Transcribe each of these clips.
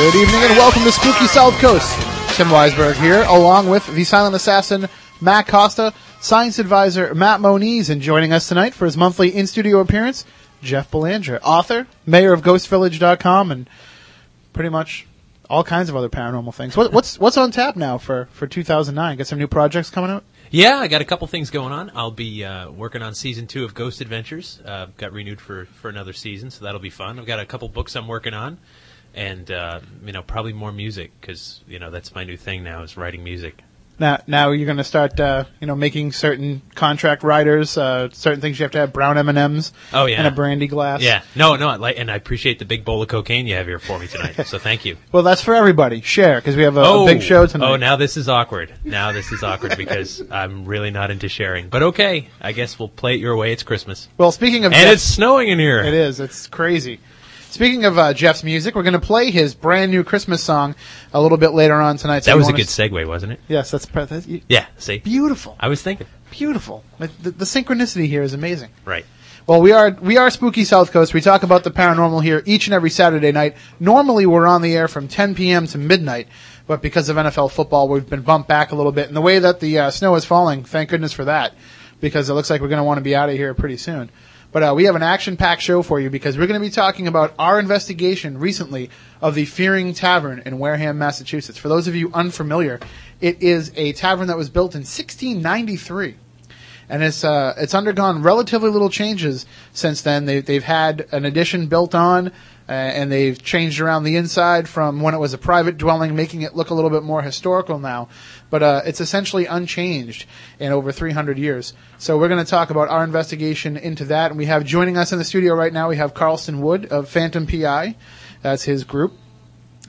Good evening and welcome to Spooky South Coast. Tim Weisberg here, along with the silent assassin Matt Costa, science advisor Matt Moniz, and joining us tonight for his monthly in-studio appearance, Jeff Belanger, author, mayor of GhostVillage.com, and pretty much all kinds of other paranormal things. What, what's what's on tap now for, for 2009? Got some new projects coming out? Yeah, I got a couple things going on. I'll be uh, working on season two of Ghost Adventures. Uh, got renewed for, for another season, so that'll be fun. I've got a couple books I'm working on, and uh, you know probably more music because you know that's my new thing now is writing music. Now, now you're going to start, uh, you know, making certain contract writers, uh, certain things you have to have brown M and M's, Oh yeah, and a brandy glass. Yeah, no, no, like, and I appreciate the big bowl of cocaine you have here for me tonight. so thank you. Well, that's for everybody. Share because we have a, a big show tonight. Oh, now this is awkward. Now this is awkward because I'm really not into sharing. But okay, I guess we'll play it your way. It's Christmas, Well, speaking of and it's snowing in here. it is. It's crazy. Speaking of uh, Jeff's music, we're going to play his brand new Christmas song a little bit later on tonight. so That was a good s- segue, wasn't it? Yes, that's, that's y- Yeah. See, beautiful. I was thinking. Beautiful. The, the synchronicity here is amazing. Right. Well, we are we are Spooky South Coast. We talk about the paranormal here each and every Saturday night. Normally, we're on the air from 10 p.m. to midnight, but because of NFL football, we've been bumped back a little bit. And the way that the uh, snow is falling, thank goodness for that, because it looks like we're going to want to be out of here pretty soon. But uh, we have an action-packed show for you because we're going to be talking about our investigation recently of the Fearing Tavern in Wareham, Massachusetts. For those of you unfamiliar, it is a tavern that was built in 1693 and it's uh, it's undergone relatively little changes since then. They, they've had an addition built on, uh, and they've changed around the inside from when it was a private dwelling, making it look a little bit more historical now. But uh, it's essentially unchanged in over 300 years. So we're going to talk about our investigation into that, and we have joining us in the studio right now. We have Carlston Wood of Phantom PI, that's his group.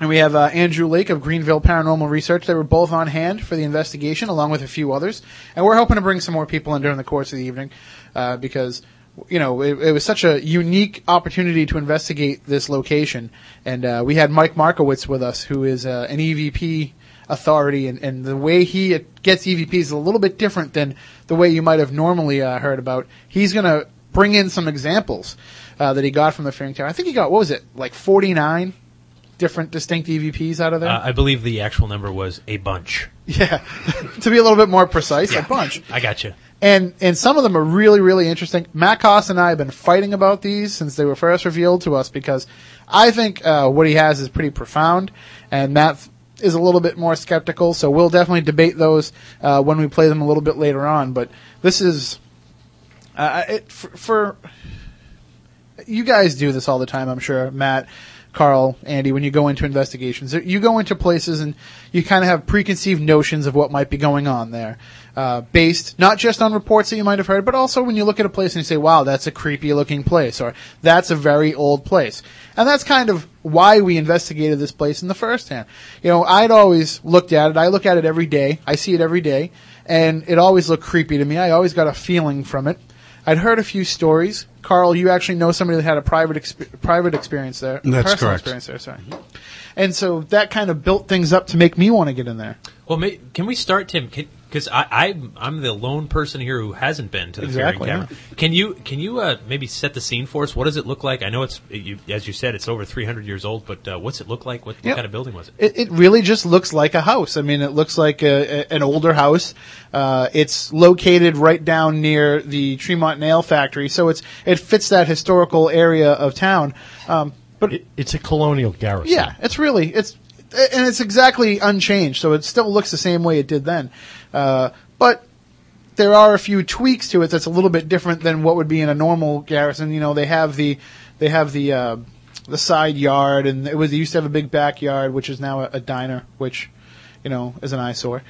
And we have uh, Andrew Lake of Greenville Paranormal Research. They were both on hand for the investigation, along with a few others. And we're hoping to bring some more people in during the course of the evening, uh, because you know it, it was such a unique opportunity to investigate this location. And uh, we had Mike Markowitz with us, who is uh, an EVP authority, and, and the way he gets EVPs is a little bit different than the way you might have normally uh, heard about. He's going to bring in some examples uh, that he got from the Fearing Tavern. I think he got what was it, like forty nine different distinct EVPs out of there. Uh, I believe the actual number was a bunch. yeah, to be a little bit more precise, a bunch. I got you. And and some of them are really really interesting. Matt Koss and I have been fighting about these since they were first revealed to us because I think uh, what he has is pretty profound, and Matt is a little bit more skeptical. So we'll definitely debate those uh, when we play them a little bit later on. But this is uh, it, for, for you guys do this all the time, I'm sure, Matt. Carl, Andy, when you go into investigations, you go into places and you kind of have preconceived notions of what might be going on there, uh, based not just on reports that you might have heard, but also when you look at a place and you say, "Wow, that's a creepy looking place," or "That's a very old place," and that's kind of why we investigated this place in the first hand. You know, I'd always looked at it. I look at it every day. I see it every day, and it always looked creepy to me. I always got a feeling from it. I'd heard a few stories. Carl, you actually know somebody that had a private exp- private experience there. That's personal correct. Experience there, sorry. And so that kind of built things up to make me want to get in there. Well, may, can we start, Tim? Because I, I, I'm the lone person here who hasn't been to the Exactly, Fearing Tavern. Can you can you uh, maybe set the scene for us? What does it look like? I know it's you, as you said, it's over 300 years old, but uh, what's it look like? What, what kind of building was it? It, it really just looks like a house. I mean, it looks like a, a, an older house. Uh, it's located right down near the Tremont Nail Factory, so it's it fits that historical area of town. Um, but It, it's a colonial garrison. Yeah, it's really it's and it's exactly unchanged, so it still looks the same way it did then. Uh, but there are a few tweaks to it that's a little bit different than what would be in a normal garrison. You know, they have the they have the uh, the side yard, and it was they used to have a big backyard, which is now a, a diner, which you know is an eyesore.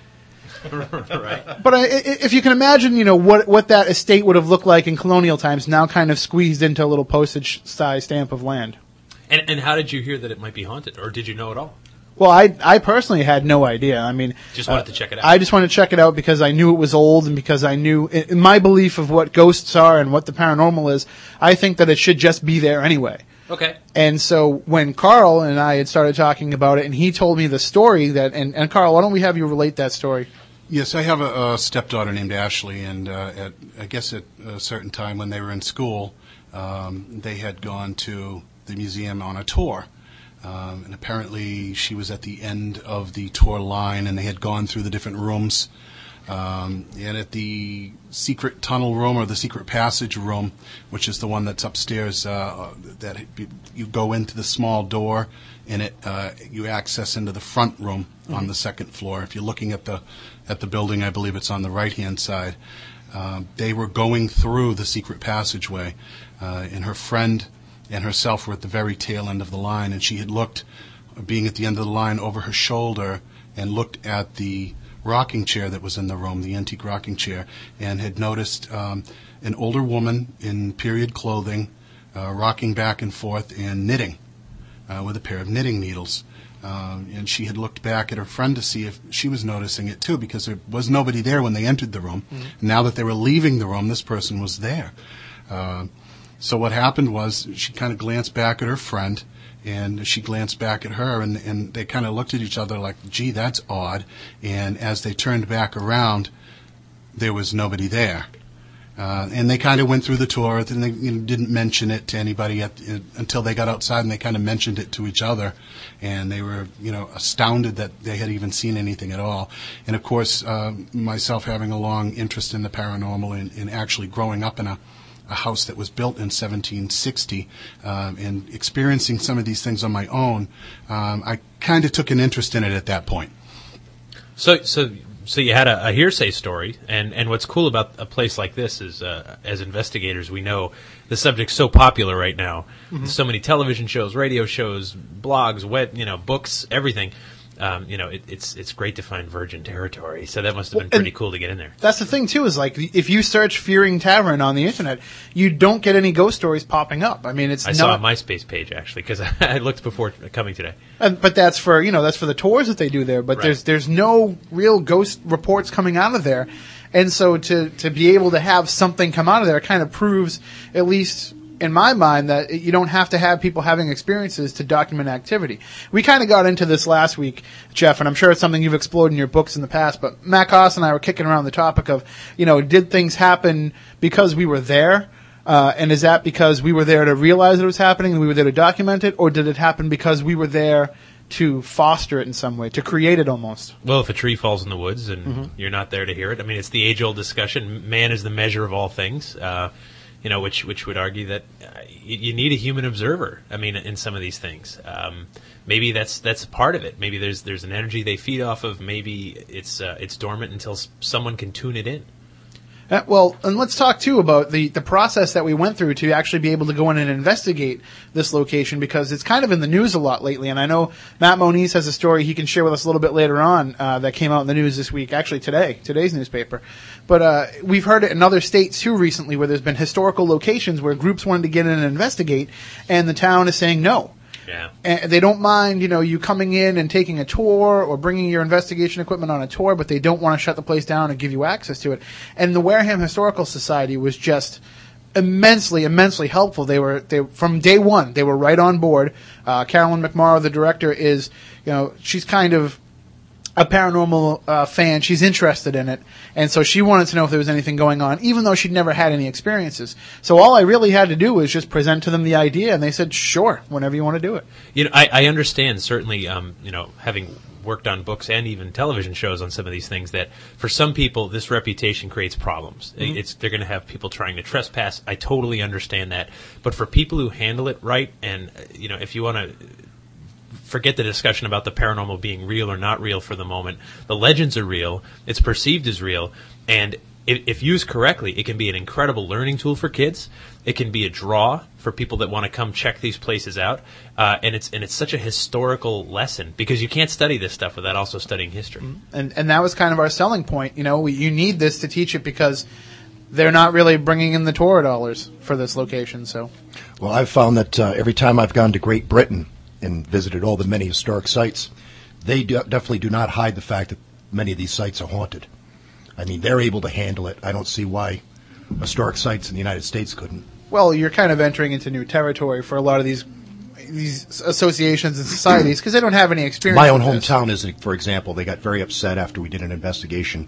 right. But I, i- if you can imagine, you know what what that estate would have looked like in colonial times, now kind of squeezed into a little postage size stamp of land. And and how did you hear that it might be haunted, or did you know at all? Well, I I personally had no idea. I mean, Just wanted to check it out. I just wanted to check it out because I knew it was old and because I knew in in my belief of what ghosts are and what the paranormal is. I think that it should just be there anyway. Okay. And so when Carl and I had started talking about it, and he told me the story that, and, and Carl, why don't we have you relate that story? Yes, I have a, a stepdaughter named Ashley, and uh, at I guess at a certain time when they were in school, um, they had gone to the museum on a tour, um, and apparently she was at the end of the tour line, and they had gone through the different rooms. Um, and at the secret tunnel room or the secret passage room, which is the one that's upstairs, uh, that you go into the small door and it uh, you access into the front room on the second floor. If you're looking at the at the building, I believe it's on the right hand side. Um, they were going through the secret passageway, uh, and her friend and herself were at the very tail end of the line, and she had looked, being at the end of the line, over her shoulder and looked at the rocking chair that was in the room, the antique rocking chair, and had noticed um, an older woman in period clothing uh, rocking back and forth and knitting uh, with a pair of knitting needles. Um, and she had looked back at her friend to see if she was noticing it too, because there was nobody there when they entered the room. Now that they were leaving the room, this person was there. So what happened was she kind of glanced back at her friend, and she glanced back at her, and, and they kind of looked at each other like, "Gee, that's odd." And as they turned back around, there was nobody there. Uh, and they kind of went through the tour, and they you know, didn't mention it to anybody at, uh, until they got outside, and they kind of mentioned it to each other, and they were, you know, astounded that they had even seen anything at all. And of course, uh, myself having a long interest in the paranormal and, and actually growing up in a, a house that was built in 1760, um, and experiencing some of these things on my own, um, I kind of took an interest in it at that point. So, so, so you had a, a hearsay story, and, and what's cool about a place like this is, uh, as investigators, we know the subject's so popular right now. There's so many television shows, radio shows, blogs, web, you know, books, everything. Um, you know, it, it's it's great to find virgin territory. So that must have been Well, pretty cool to get in there. That's the thing too, is like, if you search Fearing Tavern on the internet, you don't get any ghost stories popping up. I mean, it's I not, saw a MySpace page actually because I, looked before coming today. And, but that's for you know that's for the tours that they do there. But Right. there's there's no real ghost reports coming out of there, and so to to be able to have something come out of there kind of proves, at least in my mind, that you don't have to have people having experiences to document activity. We kind of got into this last week, Jeff, and I'm sure it's something you've explored in your books in the past. But Matt Koss and I were kicking around the topic of you know did things happen because we were there? Uh, and is that because we were there to realize it was happening and we were there to document it, or did it happen because we were there to foster it in some way, to create it almost? Well, if a tree falls in the woods and Mm-hmm. you're not there to hear it, I mean, it's the age-old discussion. Man is the measure of all things. Uh, you know, which which would argue that uh, you, you need a human observer. I mean, in some of these things, um, maybe that's that's part of it. Maybe there's there's an energy they feed off of. Maybe it's uh, it's dormant until someone can tune it in. Uh, well, and let's talk too about the, the process that we went through to actually be able to go in and investigate this location because it's kind of in the news a lot lately. And I know Matt Moniz has a story he can share with us a little bit later on uh, that came out in the news this week, actually today, today's newspaper. But uh, we've heard it in other states too recently where there's been historical locations where groups wanted to get in and investigate, and the town is saying no. Yeah. and they don't mind, you know, you coming in and taking a tour or bringing your investigation equipment on a tour, but they don't want to shut the place down and give you access to it. And the Wareham Historical Society was just immensely, immensely helpful. They were, they from day one, they were right on board. Uh, Carolyn McMorrow, the director, is, you know, she's kind of a paranormal uh, fan. She's interested in it, and so she wanted to know if there was anything going on, even though she'd never had any experiences. So all I really had to do was just present to them the idea, and they said, "Sure, whenever you want to do it." You know, I, I understand certainly. Um, you know, having worked on books and even television shows on some of these things, that for some people this reputation creates problems. It's they're going to have people trying to trespass. I totally understand that, but for people who handle it right, and you know, if you want to forget the discussion about the paranormal being real or not real for the moment. The legends are real. It's perceived as real. And if, if used correctly, it can be an incredible learning tool for kids. It can be a draw for people that want to come check these places out, uh, and it's and it's such a historical lesson because you can't study this stuff without also studying history. and and that was kind of our selling point. You know, we, you need this to teach it because they're not really bringing in the tour dollars for this location. So Well, I've found that uh, every time I've gone to Great Britain and visited all the many historic sites, they do, definitely do not hide the fact that many of these sites are haunted. I mean, they're able to handle it. I don't see why historic sites in the United States couldn't. well, you're kind of entering into new territory for a lot of these these associations and societies because they don't have any experience. My own hometown is, for example, they got very upset after we did an investigation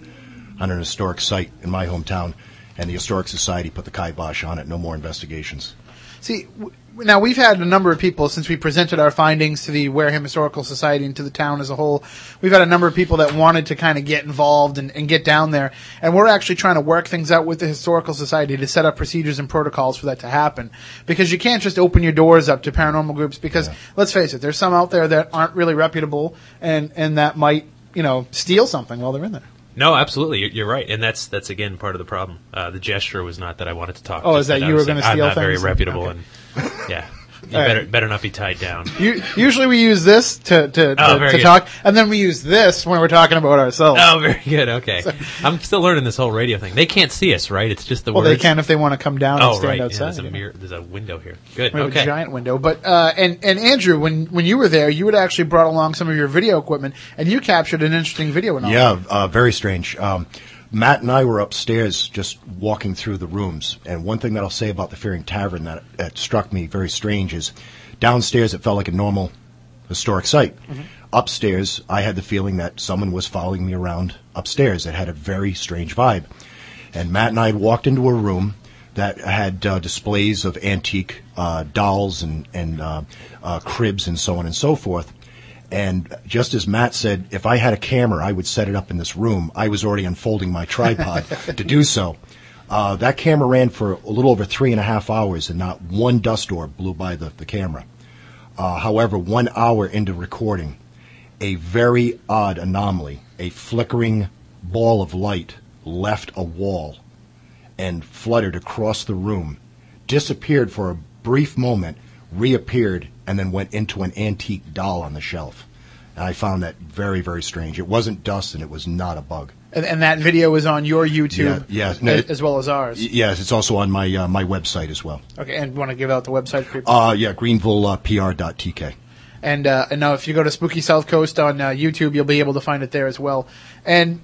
on an historic site in my hometown, and the Historic Society put the kibosh on it. No more investigations. See, w- now we've had a number of people since we presented our findings to the Wareham Historical Society and to the town as a whole. We've had a number of people that wanted to kind of get involved and, and get down there, and we're actually trying to work things out with the Historical Society to set up procedures and protocols for that to happen. Because you can't just open your doors up to paranormal groups. Because let's face it, there's some out there that aren't really reputable and and that might you know steal something while they're in there. No, absolutely, you're, you're right, and that's that's again part of the problem. Uh, the gesture was not that I wanted to talk. Oh, is that I you were gonna saying, steal I'm not very reputable, Okay. and yeah, you All right. better better not be tied down. U- Usually we use this to to, Oh, to, very to talk, and then we use this when we're talking about ourselves. Oh, very good. Okay, I'm still learning this whole radio thing. They can't see us, right? It's just the well, words. they can if they want to come down and Oh, stand right. Yeah, outside. there's a you know. mirror. There's a window here. Good. We have okay. a giant window. But uh, and and Andrew, when when you were there, you had actually brought along some of your video equipment, and you captured an interesting video. And all. Yeah, uh, very strange. Um, Matt and I were upstairs just walking through the rooms, and one thing that I'll say about the Fearing Tavern that, that struck me very strange is downstairs it felt like a normal historic site. Upstairs, I had the feeling that someone was following me around upstairs. It had a very strange vibe. And Matt and I had walked into a room that had uh, displays of antique uh, dolls and, and uh, uh, cribs and so on and so forth. And just as Matt said, if I had a camera, I would set it up in this room. I was already unfolding my tripod to do so. Uh, that camera ran for a little over three and a half hours, and not one dust orb blew by the, the camera. Uh, however, one hour into recording, a very odd anomaly, a flickering ball of light left a wall and fluttered across the room, disappeared for a brief moment, reappeared, and then went into an antique doll on the shelf. And I found that very, very strange. It wasn't dust and it was not a bug. And, and that video is on your YouTube, Yeah, yeah. No, as, it- as well as ours. Y- Yes, it's also on my uh, my website as well. Okay, and want to give out the website for people. Uh, yeah, greenvillepr.tk. And, uh, and now if you go to Spooky South Coast on uh, YouTube, you'll be able to find it there as well. And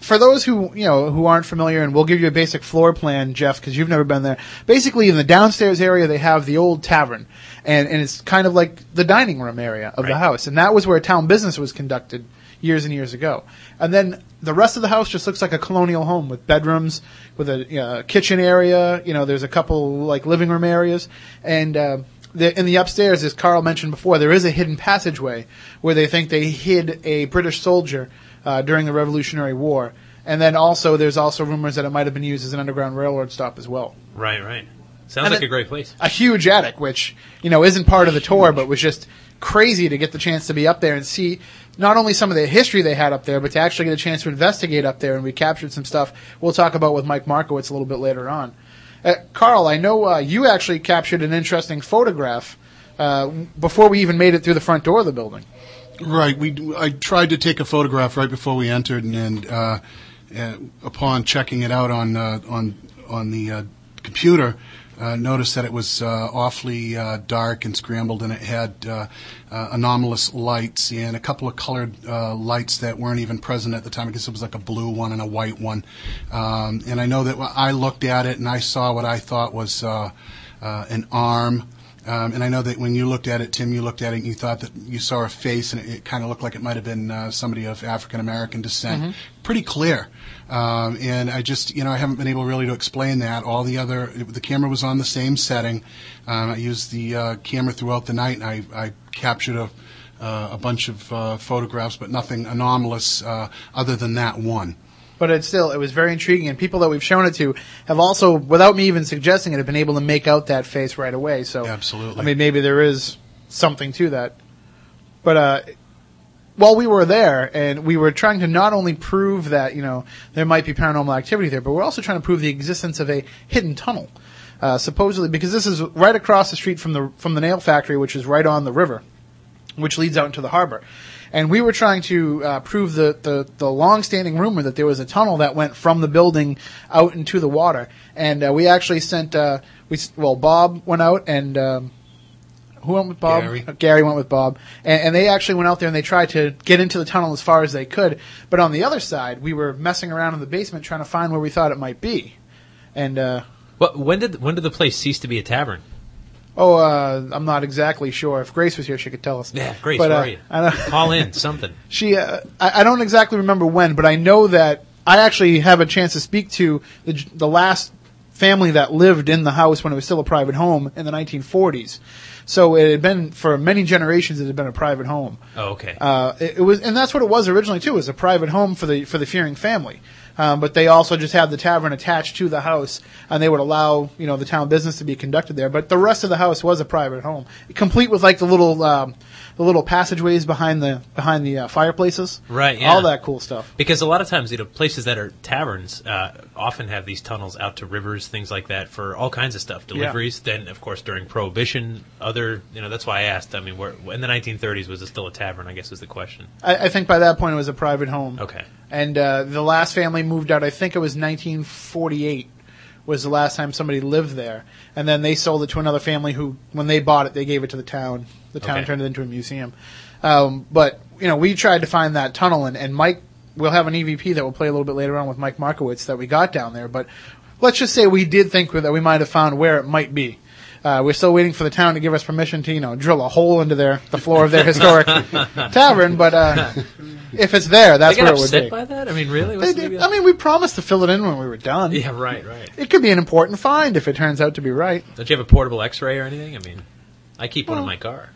for those who, you know, who aren't familiar, and we'll give you a basic floor plan, Jeff, because you've never been there. Basically, in the downstairs area, they have the old tavern. And, and it's kind of like the dining room area of the house. And that was where town business was conducted years and years ago. And then the rest of the house just looks like a colonial home with bedrooms, with a uh, kitchen area. You know, there's a couple like living room areas, and uh, the, in the upstairs, as Carl mentioned before, there is a hidden passageway where they think they hid a British soldier uh, during the Revolutionary War. And then also, there's also rumors that it might have been used as an underground railroad stop as well. Right. Right. Sounds And like a great place. A huge attic, which you know isn't part of the tour, but was just crazy to get the chance to be up there and see not only some of the history they had up there, but to actually get a chance to investigate up there. And we captured some stuff we'll talk about with Mike Markowitz a little bit later on. Uh, Carl, I know uh, you actually captured an interesting photograph uh, before we even made it through the front door of the building. Right. We I tried to take a photograph right before we entered, and, and uh, uh, upon checking it out on uh, on on the uh, computer, uh, noticed that it was awfully dark and scrambled, and it had anomalous lights and a couple of colored lights that weren't even present at the time. I guess it was like a blue one and a white one. Um, and I know that I looked at it and I saw what I thought was an arm. Um, and I know that when you looked at it, Tim, you looked at it and you thought that you saw a face, and it, it kind of looked like it might have been uh, somebody of African American descent. Pretty clear. Um, and I just, you know, I haven't been able really to explain that. All the other, the camera was on the same setting. Um, I used the uh, camera throughout the night, and I, I captured a, uh, a bunch of uh, photographs, but nothing anomalous uh, other than that one. But it's still, it was very intriguing, and people that we've shown it to have also, without me even suggesting it, have been able to make out that face right away. So, Absolutely. I mean, maybe there is something to that. But uh, while we were there, and we were trying to not only prove that you know there might be paranormal activity there, but we're also trying to prove the existence of a hidden tunnel. Uh, supposedly, because this is right across the street from the from the nail factory, which is right on the river, which leads out into the harbor. And we were trying to uh, prove the, the, the long-standing rumor that there was a tunnel that went from the building out into the water. And uh, we actually sent, uh, we well, Bob went out and um, who went with Bob? Gary. Uh, Gary went with Bob, and, and they actually went out there and they tried to get into the tunnel as far as they could. But on the other side, we were messing around in the basement trying to find where we thought it might be. And uh, What, when did when did the place cease to be a tavern? Oh, uh, I'm not exactly sure. If Grace was here, she could tell us. Yeah, Grace, But, where uh, are you? I don't- Call in something. She, uh, I, I don't exactly remember when, but I know that I actually have a chance to speak to the, the last family that lived in the house when it was still a private home in the 1940s. So it had been for many generations. It had been a private home. Oh, okay. Uh, it, it was, and that's what it was originally too. It was a private home for the for the Fearing family. Um, but they also just had the tavern attached to the house, and they would allow you know the town business to be conducted there. But the rest of the house was a private home, complete with like the little um, the little passageways behind the behind the uh, fireplaces. Right, yeah. All that cool stuff. Because a lot of times, you know, places that are taverns uh, often have these tunnels out to rivers, things like that, for all kinds of stuff, deliveries. Then, of course, during Prohibition, other, you know, that's why I asked. I mean, where, in the 1930s, was it still a tavern? I guess is the question. I, I think by that point it was a private home. Okay. And uh, the last family moved out. I think it was 1948 was the last time somebody lived there, and then they sold it to another family who, when they bought it, they gave it to the town. The town Okay. turned it into a museum. Um, but you know, we tried to find that tunnel, and, and Mike, we'll have an EVP that we'll play a little bit later on with Mike Markowitz that we got down there. But let's just say we did think that we might have found where it might be. Uh, we're still waiting for the town to give us permission to, you know, drill a hole into their the floor of their historic tavern. But uh, if it's there, that's they where got it would upset be. by that? I mean, really? They What's the I mean, we promised to fill it in when we were done. yeah, right, right. It could be an important find if it turns out to be right. Don't you have a portable X-ray or anything? I mean, I keep one in my car.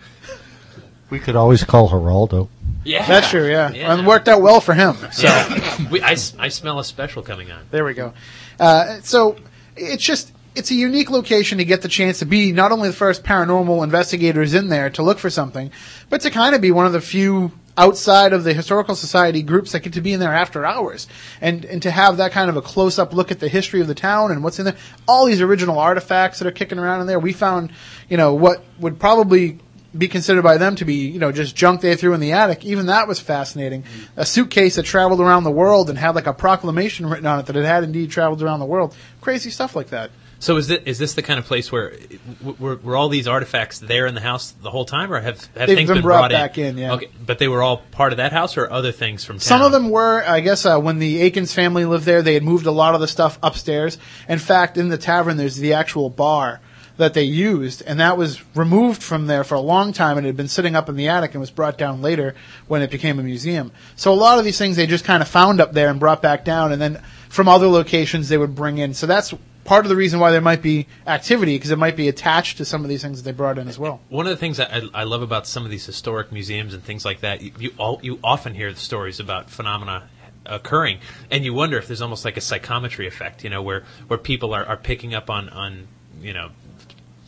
We could always call Geraldo. Yeah, That's true, yeah. Yeah. And it worked out well for him. So Yeah. we, I, s- I smell a special coming on. there we go. Uh, so it's just it's a unique location to get the chance to be not only the first paranormal investigators in there to look for something, but to kind of be one of the few outside of the historical society groups that get to be in there after hours and and to have that kind of a close up look at the history of the town and what's in there all these original artifacts that are kicking around in there we found you know what would probably be considered by them to be, you know, just junk they threw in the attic. Even that was fascinating. Mm-hmm. A suitcase that traveled around the world and had like a proclamation written on it that it had indeed traveled around the world. Crazy stuff like that. So is this, is this the kind of place where were, were all these artifacts there in the house the whole time, or have, have They've things been been brought brought, back in, yeah. Okay, but they were all part of that house, or other things from town. Some of them were, I guess, uh, when the Aikens family lived there, they had moved a lot of the stuff upstairs. In fact, in the tavern, there's the actual bar that they used, and that was removed from there for a long time, and it had been sitting up in the attic and was brought down later when it became a museum. So a lot of these things they just kind of found up there and brought back down, and then from other locations they would bring in. So that's part of the reason why there might be activity, because it might be attached to some of these things that they brought in as well. One of the things I, I love about some of these historic museums and things like that, you you, all, you often hear the stories about phenomena occurring, and you wonder if there's almost like a psychometry effect, you know, where where people are, are picking up on on you know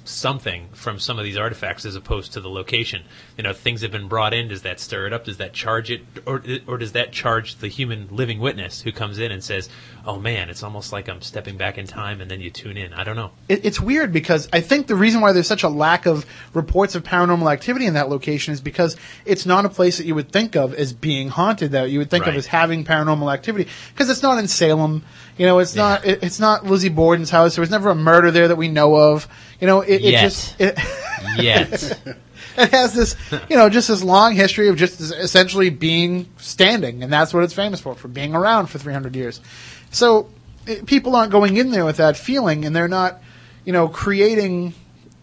something from some of these artifacts as opposed to the location. You know, things have been brought in. Does that stir it up? Does that charge it, or or does that charge the human living witness who comes in and says, "Oh man, it's almost like I'm stepping back in time," and then you tune in. I don't know. it, it's weird because I think the reason why there's such a lack of reports of paranormal activity in that location is because it's not a place that you would think of as being haunted. That you would think of as having paranormal activity because it's not in Salem. You know, it's not. It, it's not Lizzie Borden's house. There was never a murder there that we know of. You know, it, it just it, Yet. it has this, you know, just this long history of just essentially being standing, and that's what it's famous for, for being around for 300 years. So it, people aren't going in there with that feeling, and they're not, you know, creating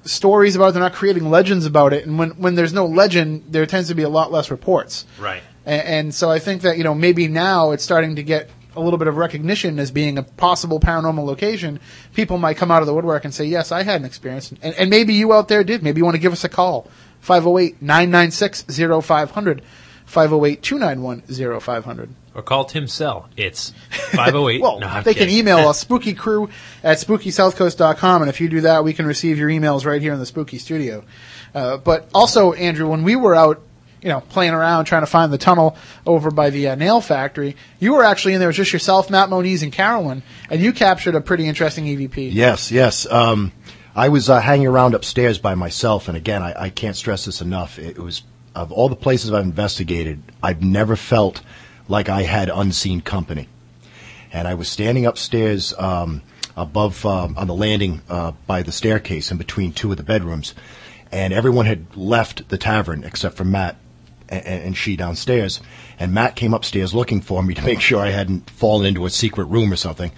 stories about it. They're not creating legends about it. And when when there's no legend, there tends to be a lot less reports. right. And, and so I think that you know maybe now it's starting to get a little bit of recognition as being a possible paranormal location. People might come out of the woodwork and say, "Yes, I had an experience," and, and maybe you out there did. Maybe you want to give us a call 508-996-0500, 508-291-0500. Or call Tim Sell. It's 508. Well, no, I'm they can email us, spookycrew at spookysouthcoast.com, and if you do that, we can receive your emails right here in the Spooky Studio. Uh, but also, Andrew, when we were out you know, playing around trying to find the tunnel over by the uh, nail factory. You were actually in there. It was just yourself, Matt Moniz, and Carolyn, and you captured a pretty interesting E EVP. Yes, yes. Um, I was uh, hanging around upstairs by myself, and again, I, I can't stress this enough. It was of all the places I've investigated, I've never felt like I had unseen company. And I was standing upstairs um, above um, on the landing uh, by the staircase in between two of the bedrooms, and everyone had left the tavern except for Matt and, and she downstairs. And Matt came upstairs looking for me to make sure I hadn't fallen into a secret room or something.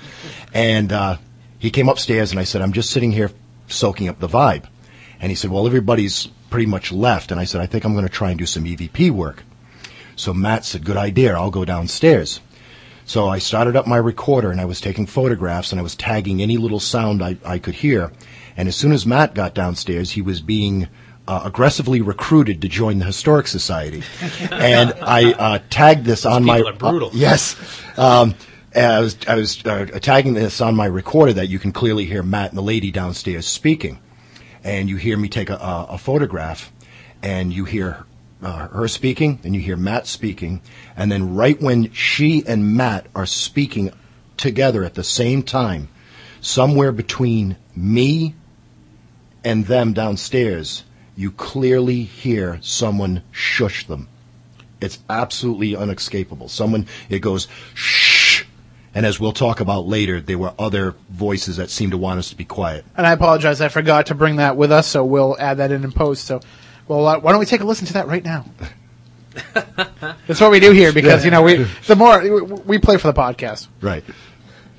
And uh, he came upstairs, and I said, "I'm just sitting here soaking up the vibe." And he said, "Well, everybody's pretty much left." And I said, "I think I'm going to try and do some EVP work." So Matt said, "Good idea. I'll go downstairs." So I started up my recorder and I was taking photographs and I was tagging any little sound I, I could hear. And as soon as Matt got downstairs, he was being uh, aggressively recruited to join the Historic Society. and I uh, tagged this on my brutal. uh, yes. Um, I was I was uh, tagging this on my recorder that you can clearly hear Matt and the lady downstairs speaking, and you hear me take a, a, a photograph, and you hear uh, her speaking, and you hear Matt speaking, and then right when she and Matt are speaking together at the same time, somewhere between me and them downstairs, you clearly hear someone shush them. It's absolutely unescapable. Someone, it goes shh. And as we'll talk about later, there were other voices that seemed to want us to be quiet. And I apologize, I forgot to bring that with us, so we'll add that in in post. So, well, uh, why don't we take a listen to that right now? That's what we do here because you know we the more we, we play for the podcast. Right.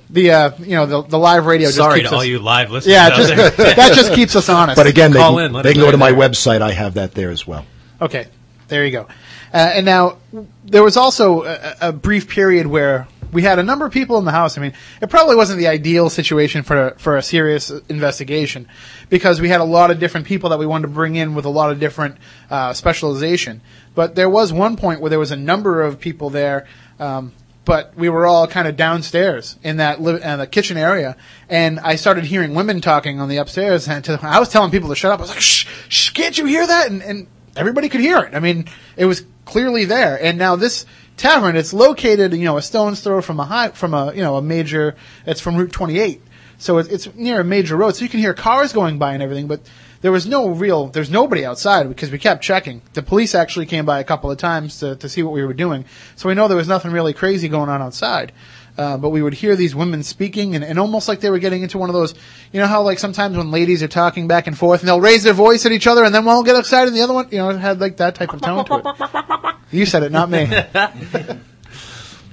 The uh, you know the, the live radio. Sorry just to keeps all you live listeners Yeah, just, that just keeps us honest. But again, they Call can, in, they can go to my there. website. I have that there as well. Okay, there you go. Uh, and now there was also a, a brief period where we had a number of people in the house. I mean, it probably wasn't the ideal situation for for a serious investigation because we had a lot of different people that we wanted to bring in with a lot of different uh, specialization. But there was one point where there was a number of people there. Um, but we were all kind of downstairs in that li- uh, the kitchen area, and I started hearing women talking on the upstairs. And to, I was telling people to shut up. I was like, "Shh, shh, can't you hear that?" And, and everybody could hear it. I mean, it was clearly there. And now this tavern, it's located, you know, a stone's throw from a high, from a, you know, a major, it's from Route 28. So it's, it's near a major road. So you can hear cars going by and everything, but there was no real, there's nobody outside because we kept checking. The police actually came by a couple of times to, to see what we were doing. So we know there was nothing really crazy going on outside. Uh, but we would hear these women speaking and, and almost like they were getting into one of those, you know how like sometimes when ladies are talking back and forth and they'll raise their voice at each other and then one will get excited and the other one, you know, had like that type of tone to it. You said it, not me. that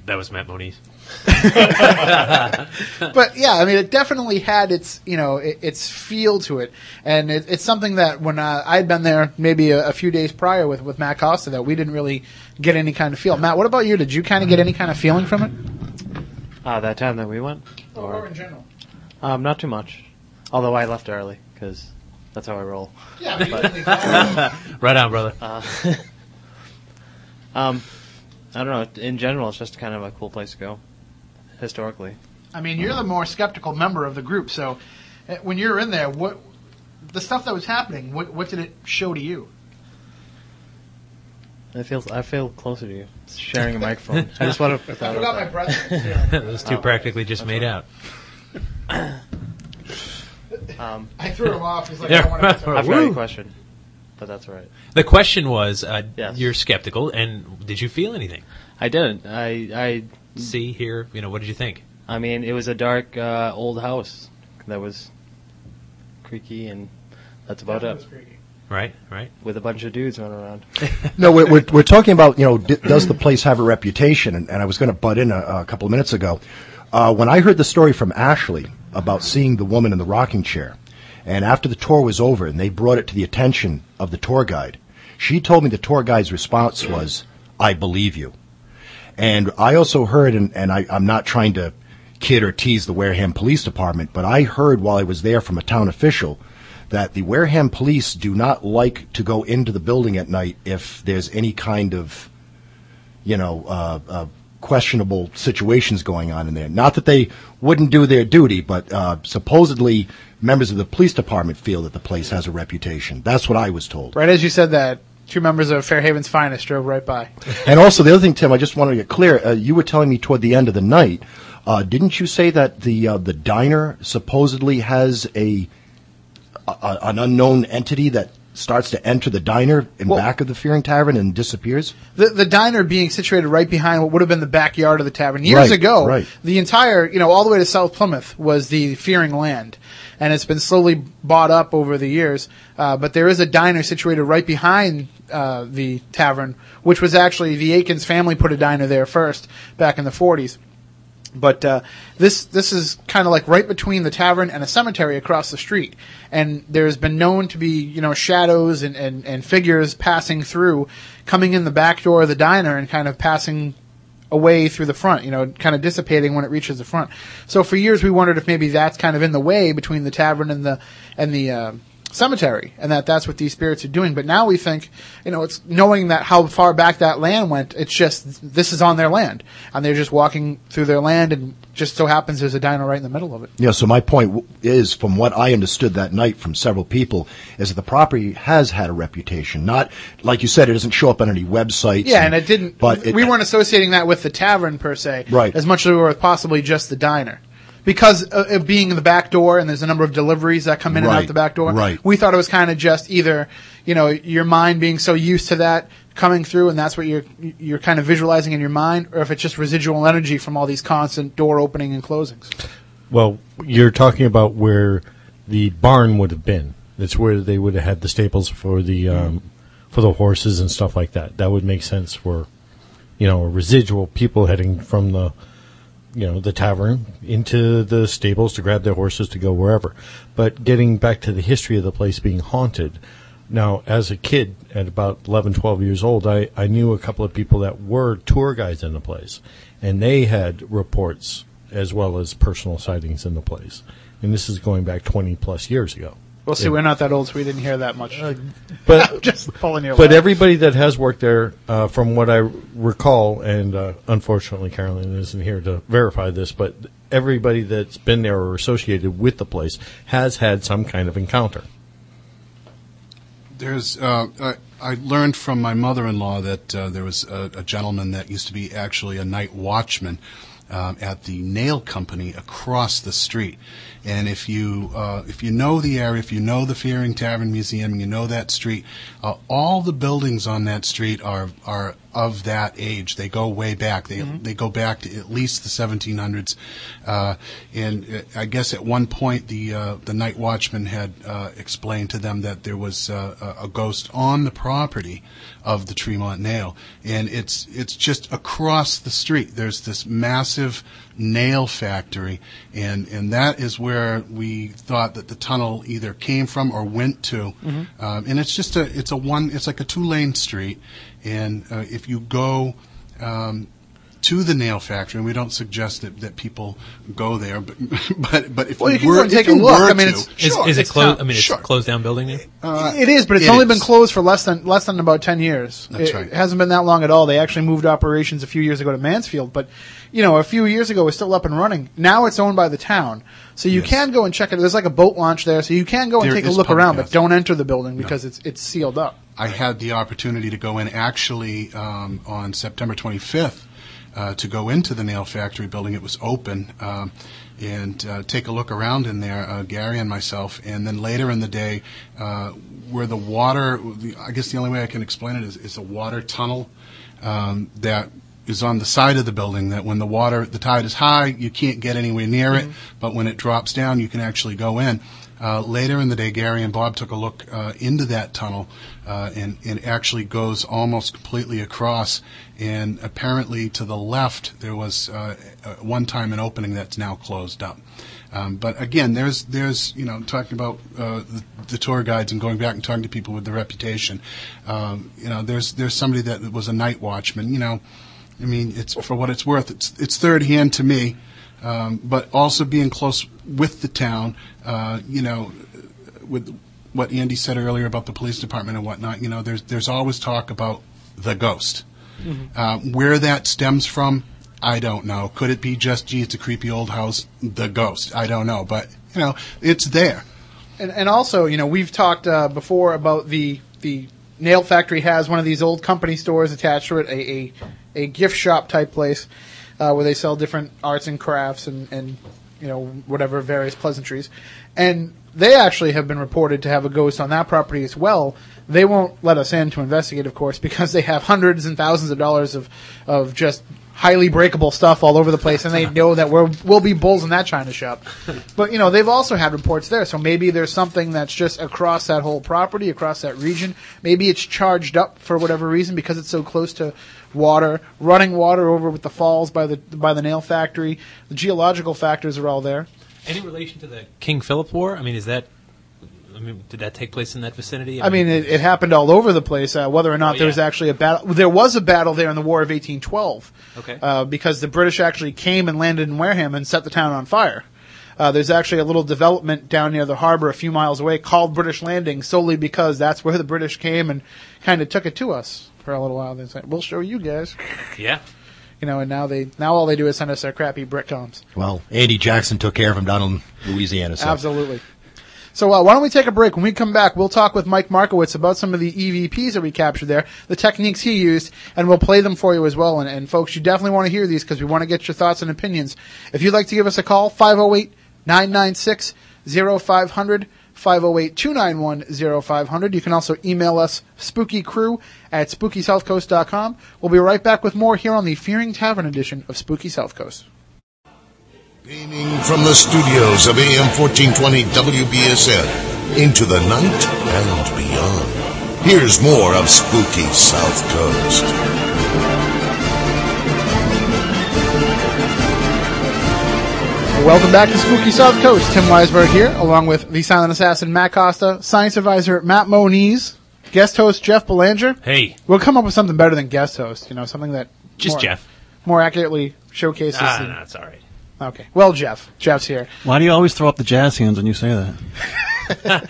was Matt Moniz. but yeah, I mean, it definitely had its you know it, its feel to it, and it, it's something that when uh, I'd been there maybe a, a few days prior with with Matt Costa that we didn't really get any kind of feel. Matt, what about you? Did you kind of get any kind of feeling from it? Uh, that time that we went? Or in general? Um, not too much. Although I left early, because that's how I roll. Yeah, Right on, brother. Uh, um, I don't know. In general, it's just kind of a cool place to go, historically. I mean, you're the more skeptical member of the group, so uh, when you're in there, what the stuff that was happening, what what did it show to you? I feel I feel closer to you, sharing a microphone. I just want to put that out there. breath. Those two practically just made out. Um, I threw him off. He's like, Yeah. I don't want to. I forgot Woo. your question, but that's all right. The question was, uh, Yes. you're skeptical, and did you feel anything? I didn't. I I See, hear, you know, what did you think? I mean, it was a dark uh, old house that was creaky, and that's about it. Right, right. With a bunch of dudes running around. No, we're, we're, we're talking about, you know, d- does the place have a reputation? And, and I was going to butt in a, a couple of minutes ago. Uh, when I heard the story from Ashley about seeing the woman in the rocking chair, and after the tour was over and they brought it to the attention of the tour guide, she told me the tour guide's response was, I believe you. And I also heard, and, and I, I'm not trying to kid or tease the Wareham Police Department, but I heard while I was there from a town official that the Wareham Police do not like to go into the building at night if there's any kind of, you know, uh, uh, questionable situations going on in there. Not that they wouldn't do their duty, but uh, supposedly members of the police department feel that the place has a reputation. That's what I was told. Right as you said that, two members of Fairhaven's finest drove right by. And also the other thing, Tim, I just wanted to get clear. Uh, you were telling me toward the end of the night, uh, didn't you say that the uh, the diner supposedly has a, a an unknown entity that starts to enter the diner in Well- back of the Fearing Tavern and disappears? The, the diner being situated right behind what would have been the backyard of the tavern. Years Right, ago, right. the entire, you know, all the way to South Plymouth was the Fearing land. And it's been slowly bought up over the years. Uh, but there is a diner situated right behind uh, the tavern, which was actually the Aikens family put a diner there first back in the 40s. But uh, this this is kind of like right between the tavern and a cemetery across the street, and there's been known to be you know shadows and, and, and figures passing through, coming in the back door of the diner and kind of passing away through the front, you know, kind of dissipating when it reaches the front. So for years we wondered if maybe that's kind of in the way between the tavern and the and the uh, cemetery, and that that's what these spirits are doing. But now we think, you know, it's knowing that how far back that land went. It's just this is on their land, and they're just walking through their land, and just so happens there's a diner right in the middle of it. Yeah, so my point w- is, from what I understood that night from several people, is that the property has had a reputation. Not, like you said, it doesn't show up on any websites. Yeah, and it didn't. But it, we weren't associating that with the tavern per se, Right. As much as we were with possibly just the diner, because of being in the back door and there's a number of deliveries that come in and out the back door. right. We thought it was kind of just either, you know, your mind being so used to that coming through, and that's what you're you're kind of visualizing in your mind, or if it's just residual energy from all these constant door opening and closings. Well, you're talking about where the barn would have been. That's where they would have had the staples for the um, for the horses and stuff like that. That would make sense for you know a residual people heading from the you know the tavern into the stables to grab their horses to go wherever. But getting back to the history of the place being haunted. Now, as a kid at about 11, 12 years old, I, I knew a couple of people that were tour guides in the place, and they had reports as well as personal sightings in the place. And this is going back 20 plus years ago. We'll see. Yeah. We're not that old, so we didn't hear that much. But just pulling your. but leg. everybody that has worked there, uh, from what I recall, and uh, unfortunately Carolyn isn't here to verify this, but everybody that's been there or associated with the place has had some kind of encounter. There's, uh, I, I learned from my mother-in-law that uh, there was a, a gentleman that used to be actually a night watchman um, at the nail company across the street. And if you uh, if you know the area, if you know the Fearing Tavern Museum, you know that street, uh, all the buildings on that street are are of that age. They go way back. They they go back to at least the 1700s. Uh, and uh, I guess at one point the uh, the night watchman had uh, explained to them that there was uh, a ghost on the property of the Tremont Nail, and it's it's just across the street. There's this massive nail factory, and and that is where we thought that the tunnel either came from or went to. Um, and it's just a it's a one it's like a two lane street, and uh, if you go. Um, to the nail factory, and we don't suggest that, that people go there, but but, but if Well, you you, can were, go and take a look. I mean, to- it's- Is, sure, is it closed? I mean, it's sure. closed down building now. Uh, it is, but it's it only been closed for less than less than about ten years. That's it, right. It hasn't been that long at all. They actually moved operations a few years ago to Mansfield, but you know, a few years ago it was still up and running. Now it's owned by the town, so you Yes. can go and check it. There's like a boat launch there, so you can go and There take a look public around, but don't enter the building because it's it's sealed up. I had the opportunity to go in actually um, on September 25th uh, to go into the nail factory building. It was open um, and uh, take a look around in there, uh, Gary and myself. And then later in the day, uh, where the water, the, I guess the only way I can explain it is, is a water tunnel um, that is on the side of the building that when the water, the tide is high, you can't get anywhere near it, but when it drops down, you can actually go in. Uh, later in the day, Gary and Bob took a look uh, into that tunnel, uh, and, it actually goes almost completely across. And apparently, to the left, there was uh, one time an opening that's now closed up. Um, but again, there's there's you know talking about uh, the, the tour guides and going back and talking to people with the reputation. Um, you know, there's there's somebody that was a night watchman. You know, I mean, it's for what it's worth. It's it's third hand to me, um, but also being close with the town. Uh, you know, with what Andy said earlier about the police department and whatnot. You know, there's there's always talk about the ghost. Uh, where that stems from, I don't know. Could it be just, gee, it's a creepy old house, the ghost? I don't know, but you know, it's there. And, and also, you know, we've talked uh, before about the the Nail Factory has one of these old company stores attached to it, a a, a gift shop type place uh, where they sell different arts and crafts and and you know whatever various pleasantries, and they actually have been reported to have a ghost on that property as well. They won't let us in to investigate, of course, because they have hundreds and thousands of dollars of of just highly breakable stuff all over the place, and they know that we're, we'll be bulls in that china shop. But you know, they've also had reports there, so maybe there's something that's just across that whole property, across that region. Maybe it's charged up for whatever reason because it's so close to water, running water over with the falls by the by the nail factory. The geological factors are all there. Any relation to the King Philip War? I mean, is that? I mean, did that take place in that vicinity? I mean, it, it happened all over the place. Uh, whether or not Oh, there was actually a battle, there was a battle there in the War of 1812. Okay. Uh, because the British actually came and landed in Wareham and set the town on fire. Uh, there's actually a little development down near the harbor a few miles away called British Landing solely because that's where the British came and kind of took it to us for a little while. They said, "We'll show you guys," yeah. you know. And now they now all they do is send us their crappy brick columns. Well, Andy Jackson took care of him down in Louisiana. So. Absolutely. So uh, why don't we take a break? When we come back, we'll talk with Mike Markowitz about some of the EVPs that we captured there, the techniques he used, and we'll play them for you as well. And, and folks, you definitely want to hear these because we want to get your thoughts and opinions. If you'd like to give us a call, 508-996-0500, 508-291-0500. You can also email us spookycrew at spookysouthcoast.com. We'll be right back with more here on the Fearing Tavern edition of Spooky South Coast. Beaming from the studios of AM 1420 WBSN into the night and beyond. Here's more of Spooky South Coast. Welcome back to Spooky South Coast. Tim Weisberg here, along with the silent assassin Matt Costa, science advisor Matt Moniz, guest host Jeff Belanger. Hey, We'll come up with something better than guest host, you know, something that just more, Jeff. more accurately showcases. Ah, the- no, it's all right. Okay, well, Jeff, Jeff's here. Why do you always throw up the jazz hands when you say that?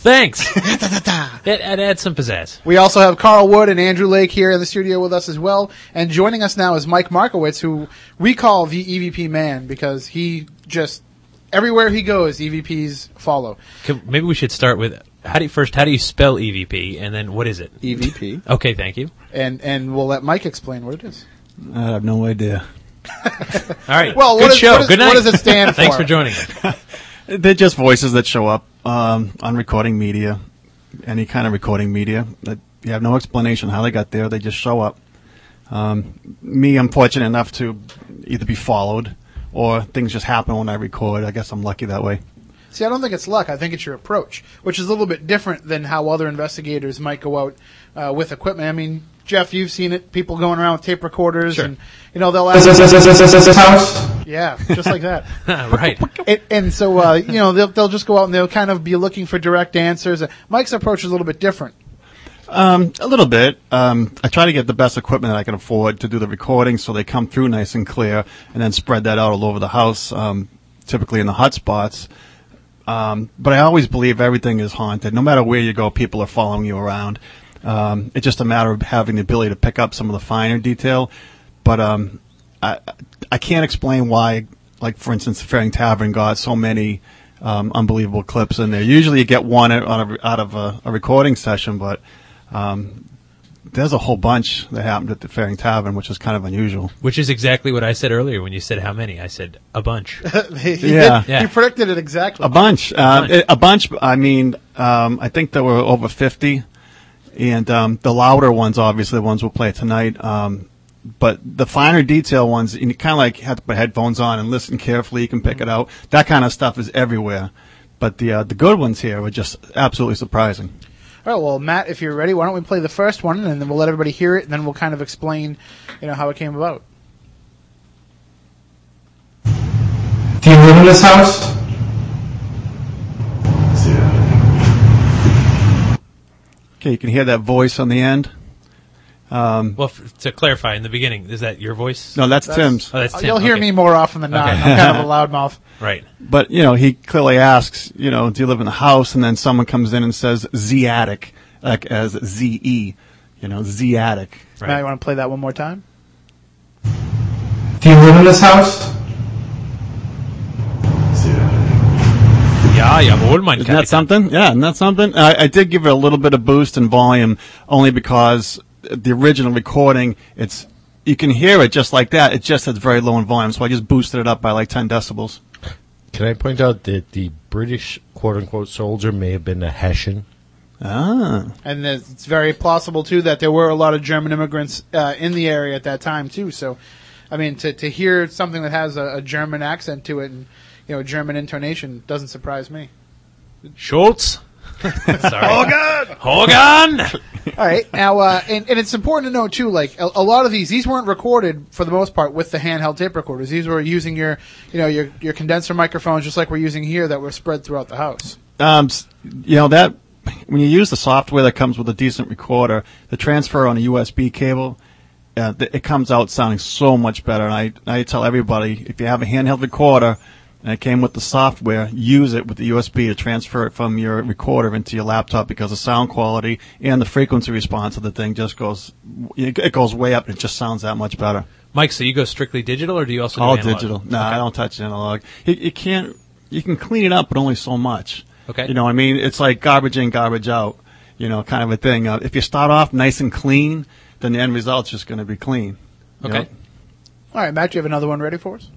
Thanks. it, it adds some pizzazz. We also have Carl Wood and Andrew Lake here in the studio with us as well. And joining us now is Mike Markowitz, who we call the EVP man because he just everywhere he goes, EVPs follow. Can, maybe we should start with how do you, first how do you spell EVP and then what is it? EVP, Okay, thank you. and and we'll let Mike explain what it is. I have no idea. All right. Well, good what is- show. what is- good night. what does it stand for? Thanks for? for joining us. They're just voices that show up um, on recording media, any kind of recording media. That you have no explanation how they got there. They just show up. Um, me, I'm fortunate enough to either be followed or things just happen when I record. I guess I'm lucky that way. See, I don't think it's luck. I think it's your approach, which is a little bit different than how other investigators might go out uh, with equipment. I mean, Jeff, you've seen it. People going around with tape recorders, Sure. and you know they'll ask. house. yeah, just like that. right. And, and so, uh, you know, they'll they'll just go out and they'll kind of be looking for direct answers. Mike's approach is a little bit different. Um, a little bit. Um, I try to get the best equipment that I can afford to do the recording, so they come through nice and clear, and then spread that out all over the house. Um, typically in the hot spots. Um, but I always believe everything is haunted. No matter where you go, people are following you around. Um, it's just a matter of having the ability to pick up some of the finer detail. But um, I, I can't explain why, like for instance, the Fearing Tavern got so many um, unbelievable clips in there. Usually, you get one out of, out of a, a recording session, but um, there's a whole bunch that happened at the Fearing Tavern, which is kind of unusual. Which is exactly what I said earlier when you said how many. I said a bunch. he, Yeah. did- Yeah. he predicted it exactly. A bunch. Uh, bunch. A bunch. I mean, um, I think there were over 50. And um, the louder ones, obviously, the ones we'll play tonight. Um, but the finer detail ones, and you kind of like have to put headphones on and listen carefully. You can pick it out. That kind of stuff is everywhere. But the uh, the good ones here were just absolutely surprising. All right, well, Matt, if you're ready, why don't we play the first one, and then we'll let everybody hear it, and then we'll kind of explain, you know, how it came about. Do you live in this house? Okay, you can hear that voice on the end. Um, well, f- to clarify, in the beginning, is that your voice? no, that's, That's- Tim's. Oh, that's Uh, Tim. You'll hear Okay. me more often than not. Okay. I'm kind of a loudmouth. Right. But you know, he clearly asks, you know, do you live in the house? And then someone comes in and says Z attic, like as Z E, you know, Z attic. Right. Matt, you want to play that one more time? Do you live in this house? Yep. Ja, jawohl, mein Isn't that Kapitän. something? Yeah, isn't that something? I, I did give it a little bit of boost in volume, only because the original recording, it's you can hear it just like that. It just has very low in volume, so I just boosted it up by like 10 decibels. Can I point out that the British quote unquote soldier may have been a Hessian? Ah, And it's very plausible too that there were a lot of German immigrants uh, in the area at that time too. So, I mean, to to hear something that has a, a German accent to it and you know German intonation doesn't surprise me. Schultz. Sorry. Hogan. Hogan. All right, now, uh, and, and it's important to know too, like a, a lot of these, these weren't recorded for the most part with the handheld tape recorders. These were using your, you know, your your condenser microphones, just like we're using here, that were spread throughout the house. um, s- you know that when you use the software that comes with a decent recorder, the transfer on a USB cable, uh, th- it comes out sounding so much better. And I I tell everybody if you have a handheld recorder and it came with the software, use it with the USB to transfer it from your recorder into your laptop because the sound quality and the frequency response of the thing just goes it it goes way up. and It just sounds that much better. Mike, so you go strictly digital, or do you also do All analog? digital. No, I don't touch analog. You, you can't. You can clean it up, but only so much. Okay. You know, what I mean, it's like garbage in, garbage out. You know, kind of a thing. Uh, if you start off nice and clean, then the end result's just going to be clean. Okay. know? All right, Matt, do you have another one ready for us?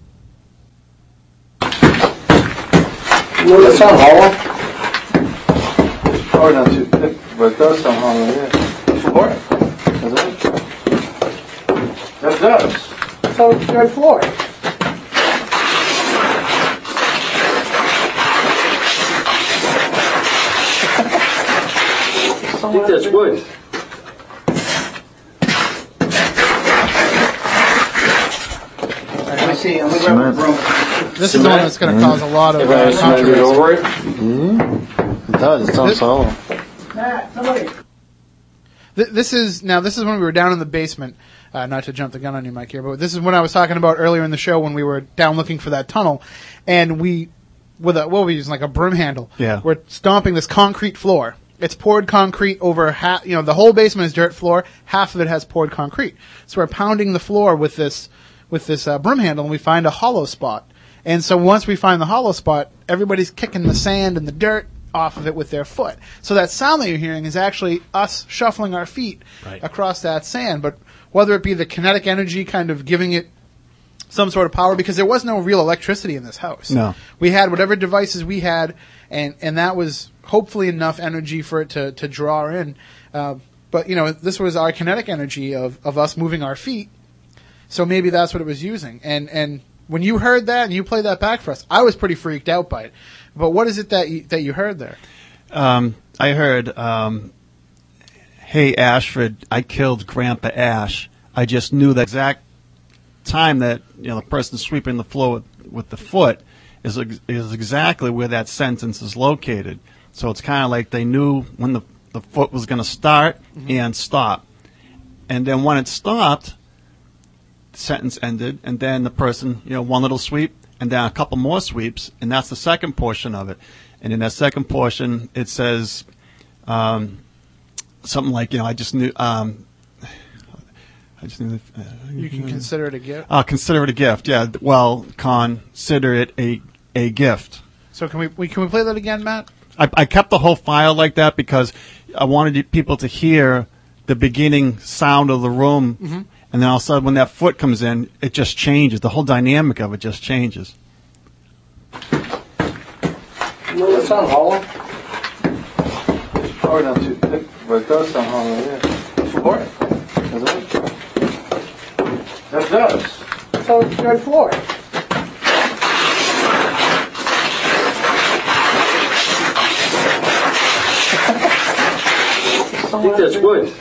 Well, it sound hollow. Probably not too thick, but it does sound hollow, yeah. Floor? Does it? That does. So it's good floor. I think that's wood. Let me see, I'm gonna grab a broom. This is the one that's going to cause a lot of uh, controversy. over it? It does, it sounds hollow. Th- this is now. This is when we were down in the basement. Uh, not to jump the gun on you, Mike, here, but this is when I was talking about earlier in the show when we were down looking for that tunnel, and we, with a what were we using like a broom handle. Yeah. We're stomping this concrete floor. It's poured concrete over half. You know, the whole basement is dirt floor. Half of it has poured concrete. So we're pounding the floor with this with this uh, broom handle, and we find a hollow spot. And so once we find the hollow spot, everybody's kicking the sand and the dirt off of it with their foot. So that sound that you're hearing is actually us shuffling our feet Right. across that sand. But whether it be the kinetic energy kind of giving it some sort of power, because there was no real electricity in this house. No. We had whatever devices we had, and, and that was hopefully enough energy for it to, to draw in. Uh, but, you know, this was our kinetic energy of, of us moving our feet. So maybe that's what it was using. And, and when you heard that and you played that back for us, I was pretty freaked out by it. But what is it that you, that you heard there? Um, I heard, um, "Hey Ashford, I killed Grandpa Ash." I just knew the exact time that you know the person sweeping the floor with, with the foot is is exactly where that sentence is located. So it's kind of like they knew when the the foot was going to start and stop, and then when it stopped, the sentence ended, and then the person you know one little sweep and then a couple more sweeps, and that's the second portion of it. And in that second portion, it says um, something like, you know, I just knew. Um, I just knew. Uh, You can consider it a gift. uh, consider it a gift. Yeah. Well, consider it a a gift. So can we, we can we play that again, Matt? I, I kept the whole file like that because I wanted people to hear the beginning sound of the room, and then all of a sudden, when that foot comes in, it just changes. The whole dynamic of it just changes. Well, it sound hollow. Probably not too thick, but it does sound hollow, yeah. Floor? Does it? That does. So it's good floor. I think that's wood.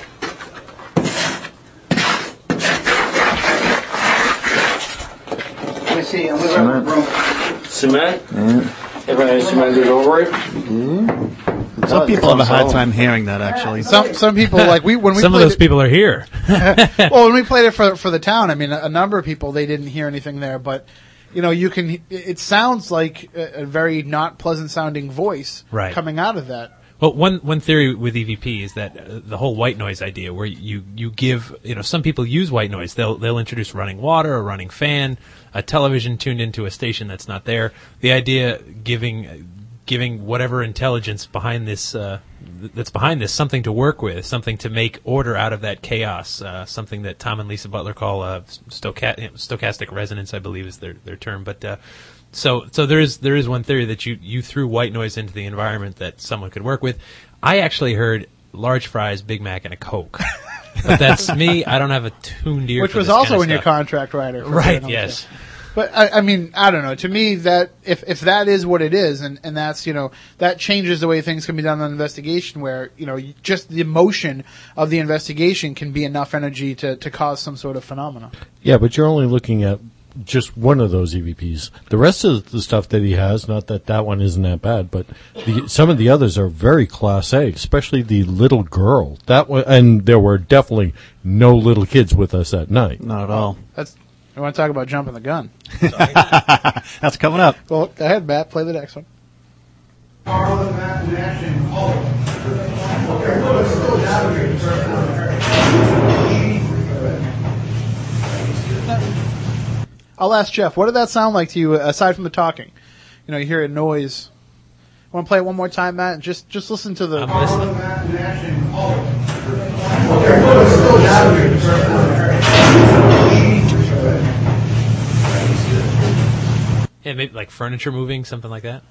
Let me see, I'm gonna grab a broom. Cement? Yeah. Everybody cemented over it? Some people have a hard time hearing that. Actually, Some some people like we when we Some of those it- people are here. well, when we played it for for the town, I mean, a, a number of people they didn't hear anything there, but you know, you can. It, it sounds like a, a very not pleasant sounding voice Right. coming out of that. Well, one one theory with EVP is that uh, the whole white noise idea, where you you give, you know, some people use white noise. They'll they'll introduce running water, a running fan, a television tuned into a station that's not there. The idea giving giving whatever intelligence behind this uh, that's behind this something to work with, something to make order out of that chaos, uh, something that Tom and Lisa Butler call uh, stocha- stochastic resonance, I believe is their their term. But uh, so so there is there is one theory that you you threw white noise into the environment that someone could work with. I actually heard large fries, Big Mac, and a Coke. but that's me. I don't have a tuned ear. Which for was this also kinda in your contract writer, for Right, being yes. But I, I mean, I don't know. To me, that if if that is what it is, and and that's you know that changes the way things can be done on an investigation, where you know just the emotion of the investigation can be enough energy to to cause some sort of phenomena. Yeah, but you're only looking at just one of those EVPs. The rest of the stuff that he has, not that that one isn't that bad, but the, some of the others are very class A, especially the little girl. That one, and there were definitely no little kids with us that night. Not at all. That's. I want to talk about jumping the gun. That's coming up. Well, go ahead, Matt. Play the next one. I'll ask Jeff. What did that sound like to you aside from the talking? You know, you hear a noise. Want to play it one more time, Matt? Just just listen to the. I'm listening. Yeah, maybe like furniture moving, something like that.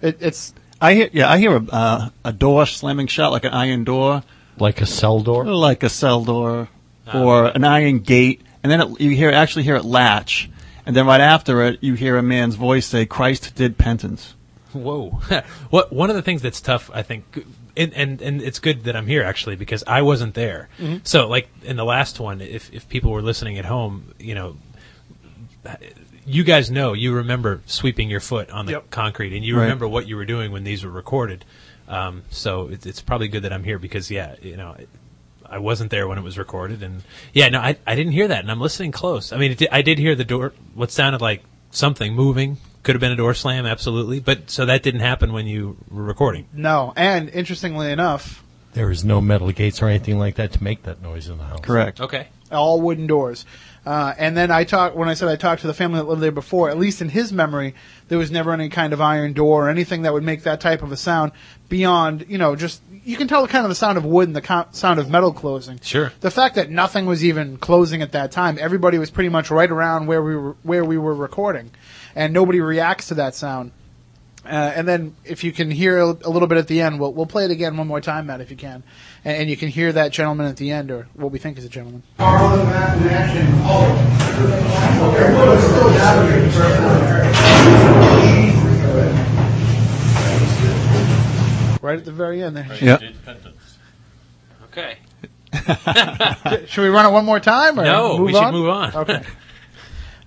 It, it's I hear, yeah, I hear a, uh, a door slamming shut, like an iron door, Like a cell door? like a cell door, Ah. or an iron gate, and then it, you hear actually hear it latch, and then right after it, you hear a man's voice say, "Christ did penance." Whoa! what one of the things that's tough, I think, and, and and it's good that I'm here actually because I wasn't there. Mhm. So like in the last one, if if people were listening at home, you know, you guys know, you remember sweeping your foot on the Yep. concrete, and you Right. remember what you were doing when these were recorded. Um, so it's, it's probably good that I'm here because yeah, you know. I wasn't there when it was recorded, and yeah, no, I, I didn't hear that, and I'm listening close. I mean, it did, I did hear the door, what sounded like something moving. Could have been a door slam, absolutely, but so that didn't happen when you were recording. no, and interestingly enough, There is no metal gates or anything like that to make that noise in the house. Correct. Okay. all wooden doors. Uh, and then I talked when I said I talked to the family that lived there before. At least in his memory, there was never any kind of iron door or anything that would make that type of a sound beyond you know just you can tell kind of the sound of wood and the co- sound of metal closing. Sure. The fact that nothing was even closing at that time, everybody was pretty much right around where we were where we were recording, and nobody reacts to that sound. Uh, and then if you can hear a, a little bit at the end, we'll we'll play it again one more time, Matt, if you can, and, and you can hear that gentleman at the end, or what we think is a gentleman. Right at the very end there. Yeah. Okay. Should we run it one more time? Or No, move we should on? move on. Okay.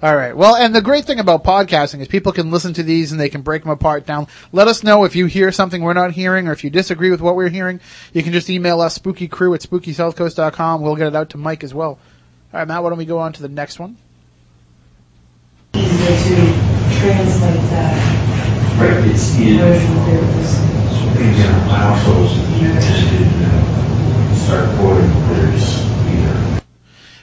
All right. Well, and the great thing about podcasting is people can listen to these and they can break them apart down. Let us know if you hear something we're not hearing or if you disagree with what we're hearing. You can just email us spookycrew at spookysouthcoast.com. We'll get it out to Mike as well. All right, Matt, why don't we go on to the next one? easier to translate that Right, it's in version there's things in our households that you tested, uh, start quoting there's either.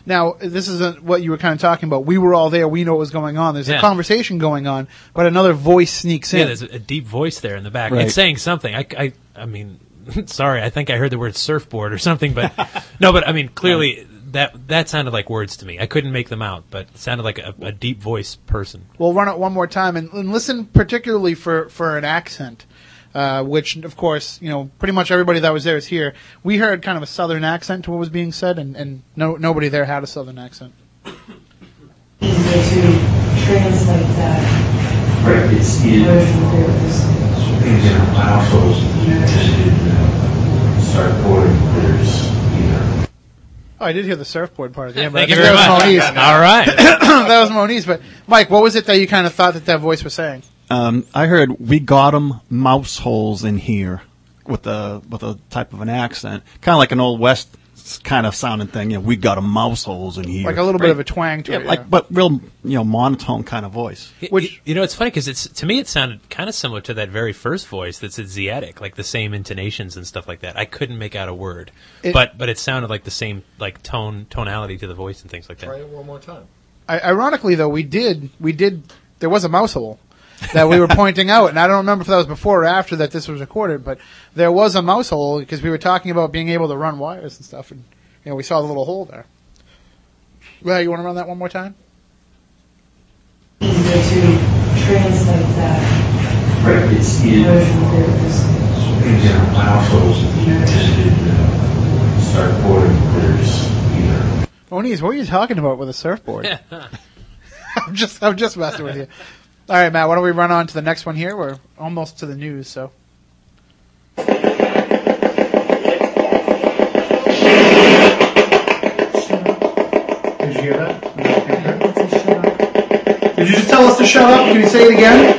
Now, this isn't what you were kind of talking about. We were all there. We know what was going on. There's a conversation going on, but another voice sneaks in. Yeah, there's a, a deep voice there in the back. Right. It's saying something. I, I, I mean, sorry, I think I heard the word surfboard or something, but no, but I mean, clearly that that sounded like words to me. I couldn't make them out, but it sounded like a, a deep voice person. We'll run it one more time and, and listen particularly for, for an accent, uh, which of course, you know, pretty much everybody that was there is here. We heard kind of a southern accent to what was being said and, and no, nobody there had a southern accent. easier to translate that Right, it's in things in our households that you tested, start quoting there's either. Oh, I did hear the surfboard part of the end, but Thank I you think very that was much. Moniz. All right. that was Moniz. But Mike, what was it that you kind of thought that that voice was saying? Um, I heard we got 'em mouse holes in here with a with a type of an accent, kind of like an old west kind of sounding thing. You know, we got 'em mouse holes in here, Like a little bit of a twang to yeah, it. like yeah. but real you know monotone kind of voice. Which you know, it's funny because it's to me it sounded kind of similar to that very first voice that's Asiatic, like the same intonations and stuff like that. I couldn't make out a word, It- but but it sounded like the same like tone tonality to the voice and things like that. Try it one more time. I, ironically, though, we did we did there was a mouse hole. That we were pointing out, and I don't remember if that was before or after that this was recorded, but there was a mouse hole because we were talking about being able to run wires and stuff, and you know we saw the little hole there. Well, you want to run that one more time? Easier to translate that Right, it's, it, version there is. things in our plow holes that you visited, uh, start there's either Moniz, what are you talking about with a surfboard? I'm just, I'm just messing with you. All right, Matt. Why don't we run on to the next one here? We're almost to the news, so. Did you hear that? Did you just tell us to shut up? Can you say it again?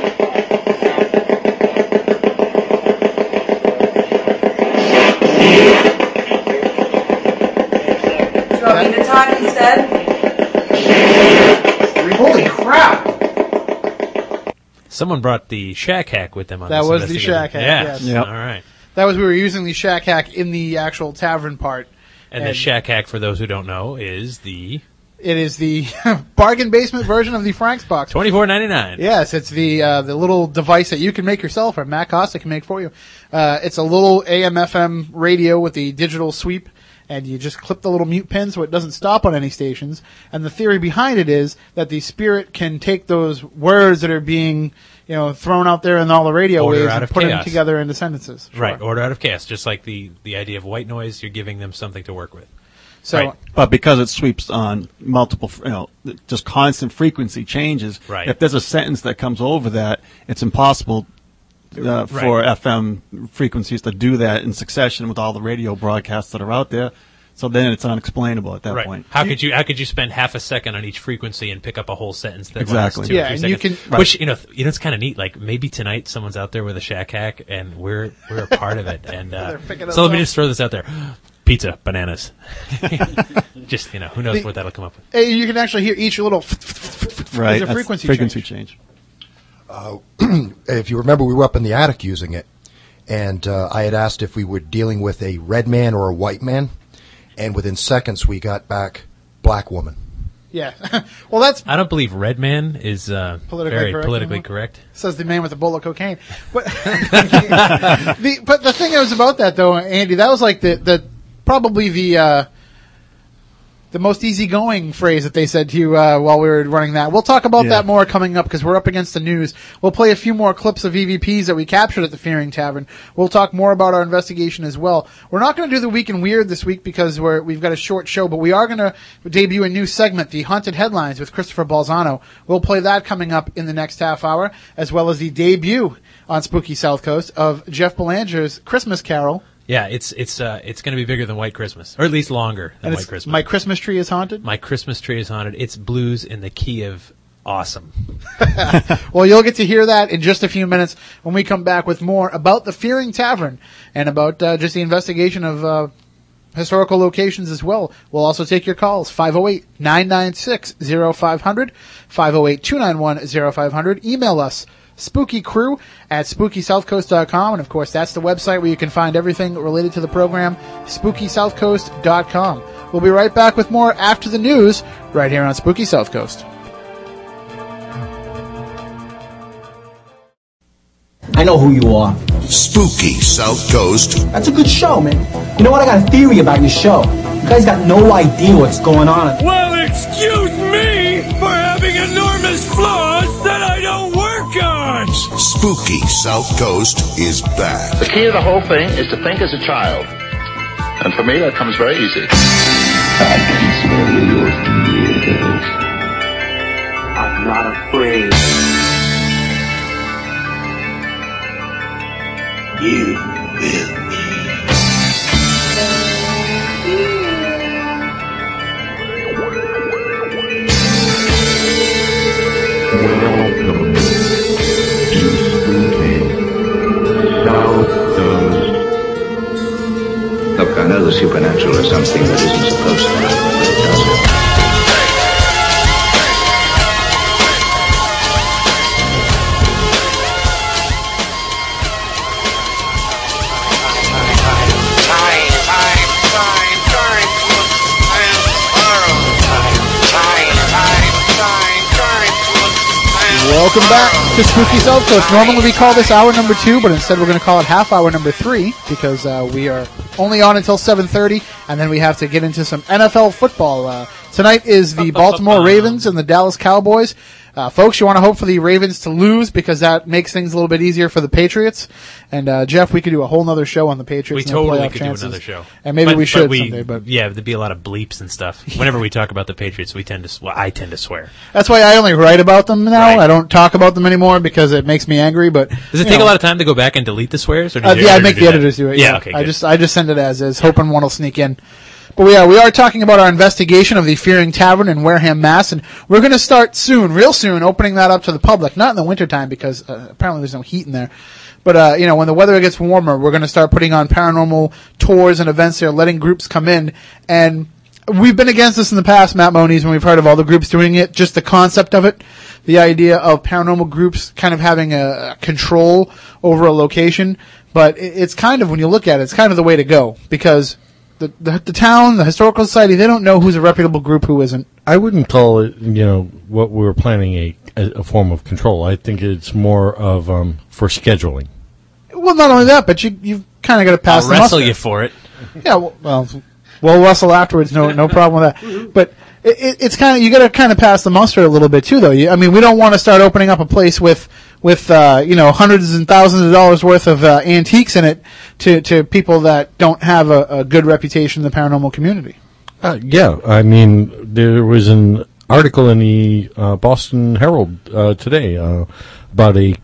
Do you want me to talk instead? Holy crap! Someone brought the Shack Hack with them on That this was the investigation. Shack Hack, Yeah. yes. All right. That was we were using the shack hack in the actual tavern part. And, the Shack Hack, for those who don't know, is the It is the bargain basement version of the Frank's box. twenty four ninety nine. Yes, it's the uh, the little device that you can make yourself, or Matt Costa can make for you. Uh, it's a little AM/FM radio with the digital sweep, and you just clip the little mute pin so it doesn't stop on any stations. And the theory behind it is that the spirit can take those words that are being, you know, thrown out there in all the radio Order waves and of put them together into sentences. Right. Order out of chaos, just like the the idea of white noise. You're giving them something to work with. So Right. But because it sweeps on multiple, you know, just constant frequency changes, Right. if there's a sentence that comes over that, it's impossible uh, for Right. FM frequencies to do that in succession with all the radio broadcasts that are out there. So then it's unexplainable at that right. point. How could you how could you spend half a second on each frequency and pick up a whole sentence that Exactly. lasts two Yeah, or three and you seconds? can- which you know you know it's kind of neat. Like maybe tonight someone's out there with a shack hack and we're we're a part of it. And uh, They're picking us so let me just throw this out there: pizza, bananas. just you know who knows The- what that'll come up with. Hey, you can actually hear each little Right. There's a That's frequency, frequency change. change. if you remember, we were up in the attic using it, and uh, I had asked if we were dealing with a red man or a white man, and within seconds we got back black woman. Yeah. well, that's I don't believe Red Man is uh, Politically very correct politically anymore? correct. says the man with a bowl of cocaine. But the but the thing is about that though, Andy, that was like the the probably the uh, the most easygoing phrase that they said to you uh, while we were running that. We'll talk about Yeah. that more coming up because we're up against the news. We'll play a few more clips of EVPs that we captured at the Fearing Tavern. We'll talk more about our investigation as well. We're not going to do the Week in Weird this week because we're we've got a short show, but we are going to debut a new segment, the Haunted Headlines with Christopher Balzano. We'll play that coming up in the next half hour, as well as the debut on Spooky South Coast of Jeff Belanger's Christmas Carol. Yeah, it's it's uh, it's going to be bigger than White Christmas, or at least longer than White Christmas. My Christmas Tree is Haunted. My Christmas tree is haunted. It's blues in the key of awesome. Well, you'll get to hear that in just a few minutes when we come back with more about the Fearing Tavern and about uh, just the investigation of uh, historical locations as well. We'll also take your calls 508 996 0500, 508 291 0500. Email us spookycrew at spookysouthcoast.com. And of course, that's the website where you can find everything related to the program, spookysouthcoast.com. We'll be right back with more after the news right here on Spooky South Coast. I know who you are. Spooky South Coast. That's a good show, man. You know what? I got a theory about your show. You guys got no idea what's going on. Well, excuse me for having enormous flaws that I don't work on. Spooky South Coast is back. The key to the whole thing is to think as a child. And for me, that comes very easy. I can smell your fears. I'm not afraid. You will know the supernatural is something that isn't supposed to happen, but it does. Welcome back to Spooky South Coast. Normally we call this hour number two, but instead we're going to call it half hour number three because uh, we are only on until 7.30, and then we have to get into some NFL football. Uh, tonight is the Baltimore Ravens and the Dallas Cowboys. Uh, folks, you want to hope for the Ravens to lose because that makes things a little bit easier for the Patriots. And uh, Jeff, we could do a whole nother show on the We Patriots. and totally could chances. do another show, and maybe But- we but should we- someday. But yeah, there'd be a lot of bleeps and stuff. Whenever we talk about the Patriots, we tend to. Well, I tend to swear. that's why I only write about them now. I don't talk about them anymore because it makes me angry. But Does it take know. a lot of time to go back and delete the swears? Or Uh, yeah, I make the editors do it. Yeah, okay. I just I just send it as is, hoping one will sneak in. But we are we are talking about our investigation of the Fearing Tavern in Wareham, Mass, and we're going to start soon, real soon, opening that up to the public. Not in the wintertime because uh, apparently there's no heat in there. But uh, you know, when the weather gets warmer, we're going to start putting on paranormal tours and events there, letting groups come in. And we've been against this in the past, Matt Moniz, when we've heard of all the groups doing it. Just the concept of it, the idea of paranormal groups kind of having a, a control over a location. But it, it's kind of when you look at it, it's kind of the way to go because the, the the town, the historical society, they don't know who's a reputable group, who isn't. I wouldn't call it, you know, what we're planning a, a, a form of control. I think it's more of um, for scheduling. Well, not only that, but you you've kind of got to pass I'll the wrestle muster. you for it. Yeah, well, well, we'll wrestle afterwards. No, no problem with that. But it, it, it's kind of you got to kind of pass the muster a little bit too, though. You, I mean, we don't want to start opening up a place with with uh, you know hundreds and thousands of dollars worth of uh, antiques in it to to people that don't have a, a good reputation in the paranormal community. Uh, yeah, I mean, there was an article in the uh, Boston Herald uh, today uh, about a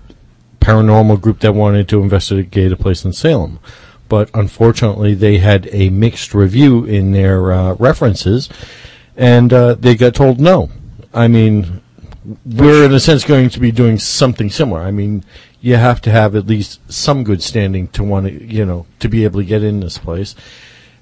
paranormal group that wanted to investigate a place in Salem. But unfortunately, they had a mixed review in their references, and they got told no. I mean, we're in a sense going to be doing something similar. I mean, you have to have at least some good standing to want to, you know, to be able to get in this place.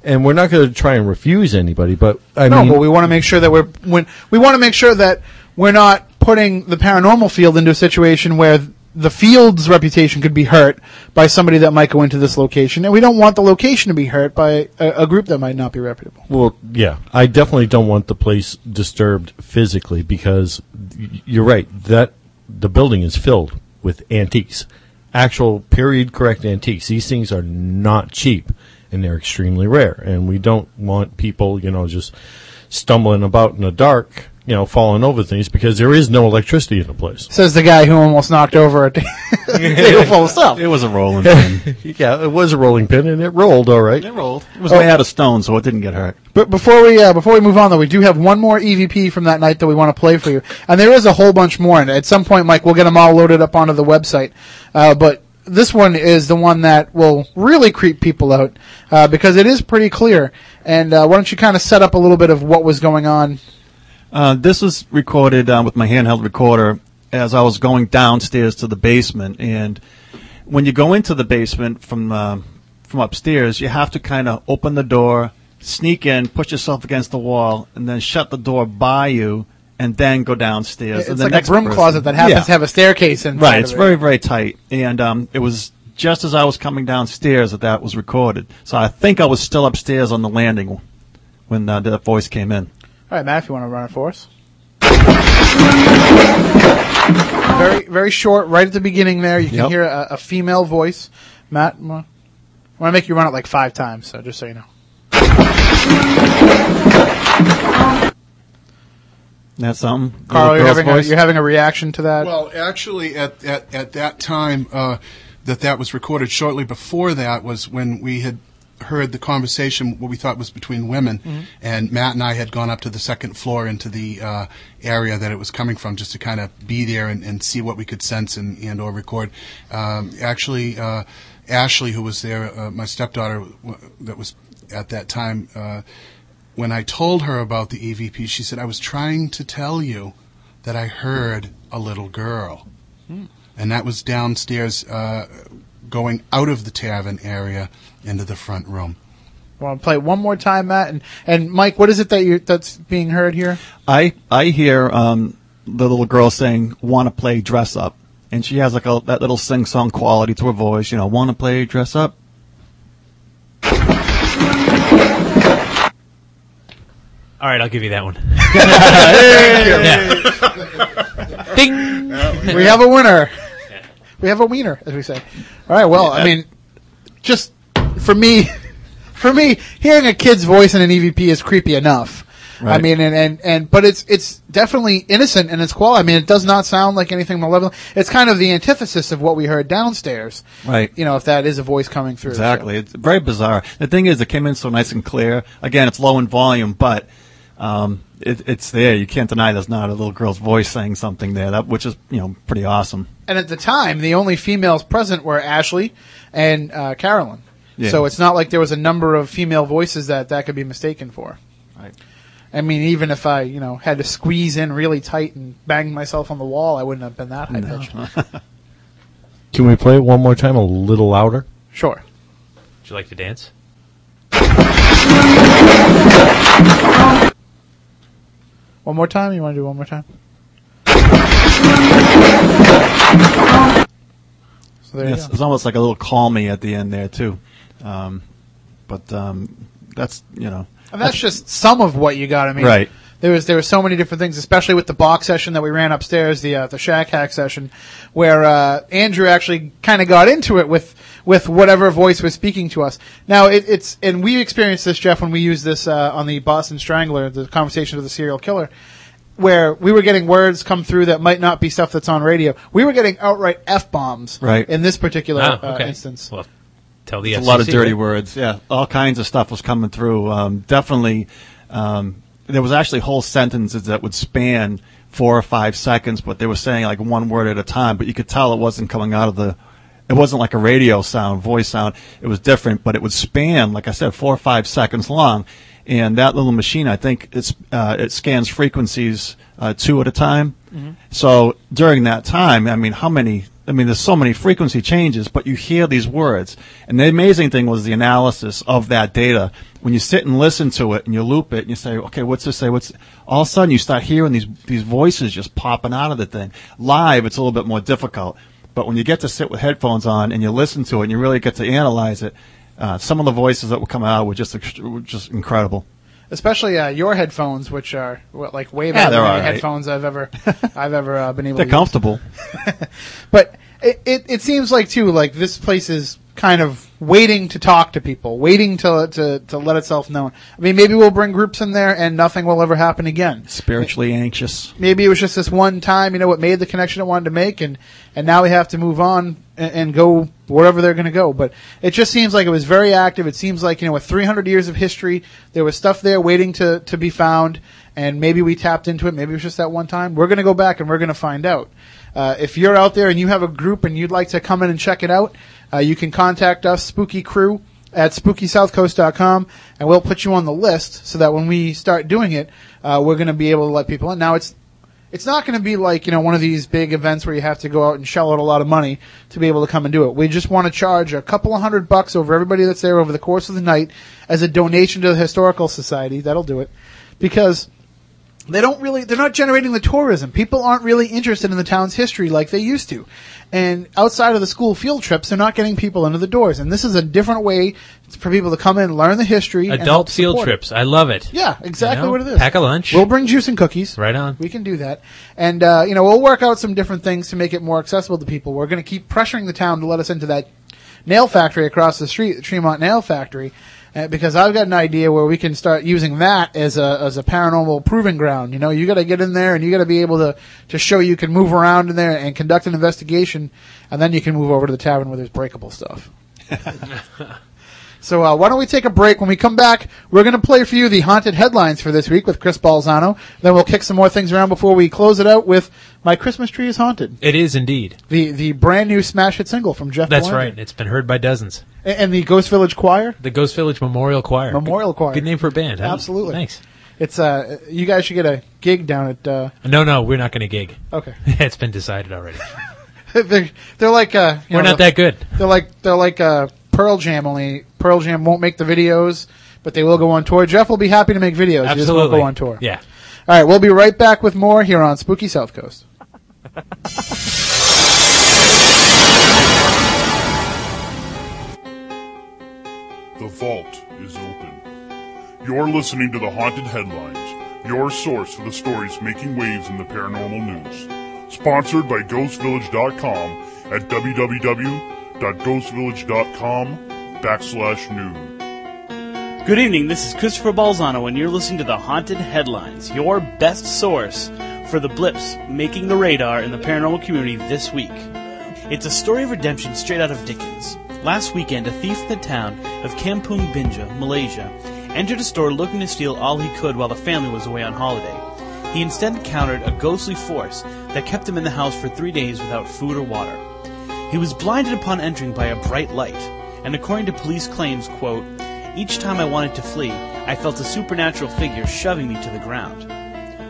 And we're not going to try and refuse anybody, but I no, mean, but we want to make sure that we're when we want to make sure that we're not putting the paranormal field into a situation where the field's reputation could be hurt by somebody that might go into this location, and we don't want the location to be hurt by a, a group that might not be reputable. Well, yeah, I definitely don't want the place disturbed physically because you're right. That the building is filled with antiques, actual period correct antiques. These things are not cheap and they're extremely rare, and we don't want people, you know, just stumbling about in the dark, you know, falling over things because there is no electricity in the place. Says the guy who almost knocked over a table full of stuff. It was a rolling pin. yeah, it was a rolling pin and it rolled all right. It rolled. It was made out of stone, so it didn't get hurt. But before we uh, before we move on, though, we do have one more EVP from that night that we want to play for you, and there is a whole bunch more. And at some point, Mike, we'll get them all loaded up onto the website. Uh, but this one is the one that will really creep people out uh, because it is pretty clear. And uh, why don't you kind of set up a little bit of what was going on? Uh, this was recorded uh, with my handheld recorder as I was going downstairs to the basement. And when you go into the basement from uh, from upstairs, you have to kind of open the door, sneak in, push yourself against the wall, and then shut the door by you, and then go downstairs. It's and the like a next broom person- closet that happens Yeah. to have a staircase in. Right, of it's it. very, very tight. And um, it was just as I was coming downstairs that that was recorded. So I think I was still upstairs on the landing when uh, that voice came in. All right, Matt, if you want to run it for us. Very, very short, right at the beginning there. You can Yep. hear a, a female voice. Matt, I want to make you run it like five times, so just so you know. That's something. Carl, you're girl's having, a, voice? you're having a reaction to that? Well, actually, at, at, at that time uh, that that was recorded, shortly before that was when we had heard the conversation, what we thought was between women, Mhm. and Matt and I had gone up to the second floor into the uh, area that it was coming from, just to kind of be there and, and see what we could sense and, and or record. Um, actually, uh, Ashley, who was there, uh, my stepdaughter, w- that was at that time. Uh, when I told her about the EVP, she said, I was trying to tell you that I heard a little girl. Hmm. And that was downstairs, uh, going out of the tavern area into the front room. Want to play it one more time, Matt? And, and Mike, what is it that you that's being heard here? I I hear um, the little girl saying, "Want to play dress up," and she has like a that little sing song quality to her voice. You know, "Want to play dress up." All right, I'll give you that one. Yeah. Ding. we have a winner. We have a wiener, as we say. All right. Well, I mean, just for me, for me, hearing a kid's voice in an EVP is creepy enough. I mean, and, and, and, but it's, it's definitely innocent in its quality. I mean, it does not sound like anything malevolent. It's kind of the antithesis of what we heard downstairs. Right. You know, if that is a voice coming through. so. Exactly. It's very bizarre. The thing is, it came in so nice and clear. Again, it's low in volume, but um, it, it's there. You can't deny there's not a little girl's voice saying something there, that which is you know pretty awesome. And at the time, the only females present were Ashley and uh, Carolyn. Yeah. So it's not like there was a number of female voices that that could be mistaken for. Right. I mean, even if I, you know, had to squeeze in really tight and bang myself on the wall, I wouldn't have been that high pitched. Can we play it one more time, a little louder? Sure. Would you like to dance? One more time? You want to do one more time? So there Yes, you go. it's almost like a little call me at the end there too. Um, but um, that's you know And that's just some of what you got. I mean, Right. There was there were so many different things, especially with the box session that we ran upstairs, the uh, the Shack Hack session, where uh, Andrew actually kind of got into it with with whatever voice was speaking to us. Now it, it's and we experienced this, Jeff, when we used this uh, on the Boston Strangler, the conversation of the serial killer. Where we were getting words come through that might not be stuff that's on radio. We were getting outright f bombs Right. in this particular uh, okay. instance. Well, tell the It's a lot of dirty right? words. Yeah, all kinds of stuff was coming through. Um, definitely, um, there was actually whole sentences that would span four or five seconds, but they were saying like one word at a time. But you could tell it wasn't coming out of the. It wasn't like a radio sound, voice sound. It was different, but it would span, like I said, four or five seconds long. And that little machine, I think, it's uh, it scans frequencies uh, two at a time. So during that time, I mean, how many? I mean, there's so many frequency changes, but you hear these words. And the amazing thing was the analysis of that data. When you sit and listen to it and you loop it and you say, okay, what's this say? What's, all of a sudden you start hearing these, these voices just popping out of the thing. Live, it's a little bit more difficult. But when you get to sit with headphones on and you listen to it and you really get to analyze it, uh, some of the voices that were coming out were just, were just incredible. Especially uh, your headphones, which are well, like way better than any right. headphones I've ever I've ever uh, been able. They're to comfortable. but it, it it seems like too like this place is kind of waiting to talk to people, waiting to to to let itself known. I mean, maybe we'll bring groups in there and nothing will ever happen again. Spiritually anxious. Maybe it was just this one time, you know, what made the connection it wanted to make, and and now we have to move on and, and go wherever they're going to go. But it just seems like it was very active. It seems like you know, with 300 years of history, there was stuff there waiting to to be found, and maybe we tapped into it. Maybe it was just that one time. We're going to go back and we're going to find out. Uh, if you're out there and you have a group and you'd like to come in and check it out, uh, you can contact us, Spooky Crew, at SpookySouthCoast.com, and we'll put you on the list so that when we start doing it, uh, we're going to be able to let people in. Now, it's it's not going to be like you know one of these big events where you have to go out and shell out a lot of money to be able to come and do it. We just want to charge a couple of hundred bucks over everybody that's there over the course of the night as a donation to the historical society. That'll do it because they don't really they're not generating the tourism people aren't really interested in the town's history like they used to and outside of the school field trips they're not getting people into the doors and this is a different way for people to come in learn the history Adult field support it. trips. I love it. yeah exactly You know, what it is Pack a lunch. we'll bring juice and cookies right on. we can do that and uh, you know we'll work out some different things to make it more accessible to people we're going to keep pressuring the town to let us into that nail factory across the street the tremont nail factory because I've got an idea where we can start using that as a as a paranormal proving ground. You know, you got to get in there and you got to be able to to show you can move around in there and conduct an investigation, and then you can move over to the tavern where there's breakable stuff. So uh, why don't we take a break? When we come back, we're going to play for you the haunted headlines for this week with Chris Balzano. Then we'll kick some more things around before we close it out with "My Christmas Tree is Haunted," It is indeed. the the brand new smash hit single from Jeff. That's Belanger. right. It's been heard by dozens. A- and the Ghost Village Choir. The Ghost Village Memorial Choir. Memorial Choir. Good name for a band. Huh? Absolutely. Thanks. It's uh, you guys should get a gig down at. Uh, No, no, we're not going to gig. Okay. it's been decided already. they're, they're like uh, you We're know, not that good. They're like they're like uh, Pearl Jam. Only Pearl Jam won't make the videos, but they will go on tour. Jeff will be happy to make videos. He just won't Absolutely. go on tour. Yeah. All right, we'll be right back with more here on Spooky South Coast. The vault is open. You're listening to the Haunted Headlines, your source for the stories making waves in the paranormal news. Sponsored by GhostVillage.com at www.ghostvillage.com backslash news. Good evening, this is Christopher Balzano, and you're listening to the Haunted Headlines, your best source for the blips making the radar in the paranormal community this week. It's a story of redemption straight out of Dickens. Last weekend, a thief in the town of Kampung Binja, Malaysia, entered a store looking to steal all he could while the family was away on holiday. He instead encountered a ghostly force that kept him in the house for three days without food or water. He was blinded upon entering by a bright light, and according to police claims, quote, each time I wanted to flee, I felt a supernatural figure shoving me to the ground.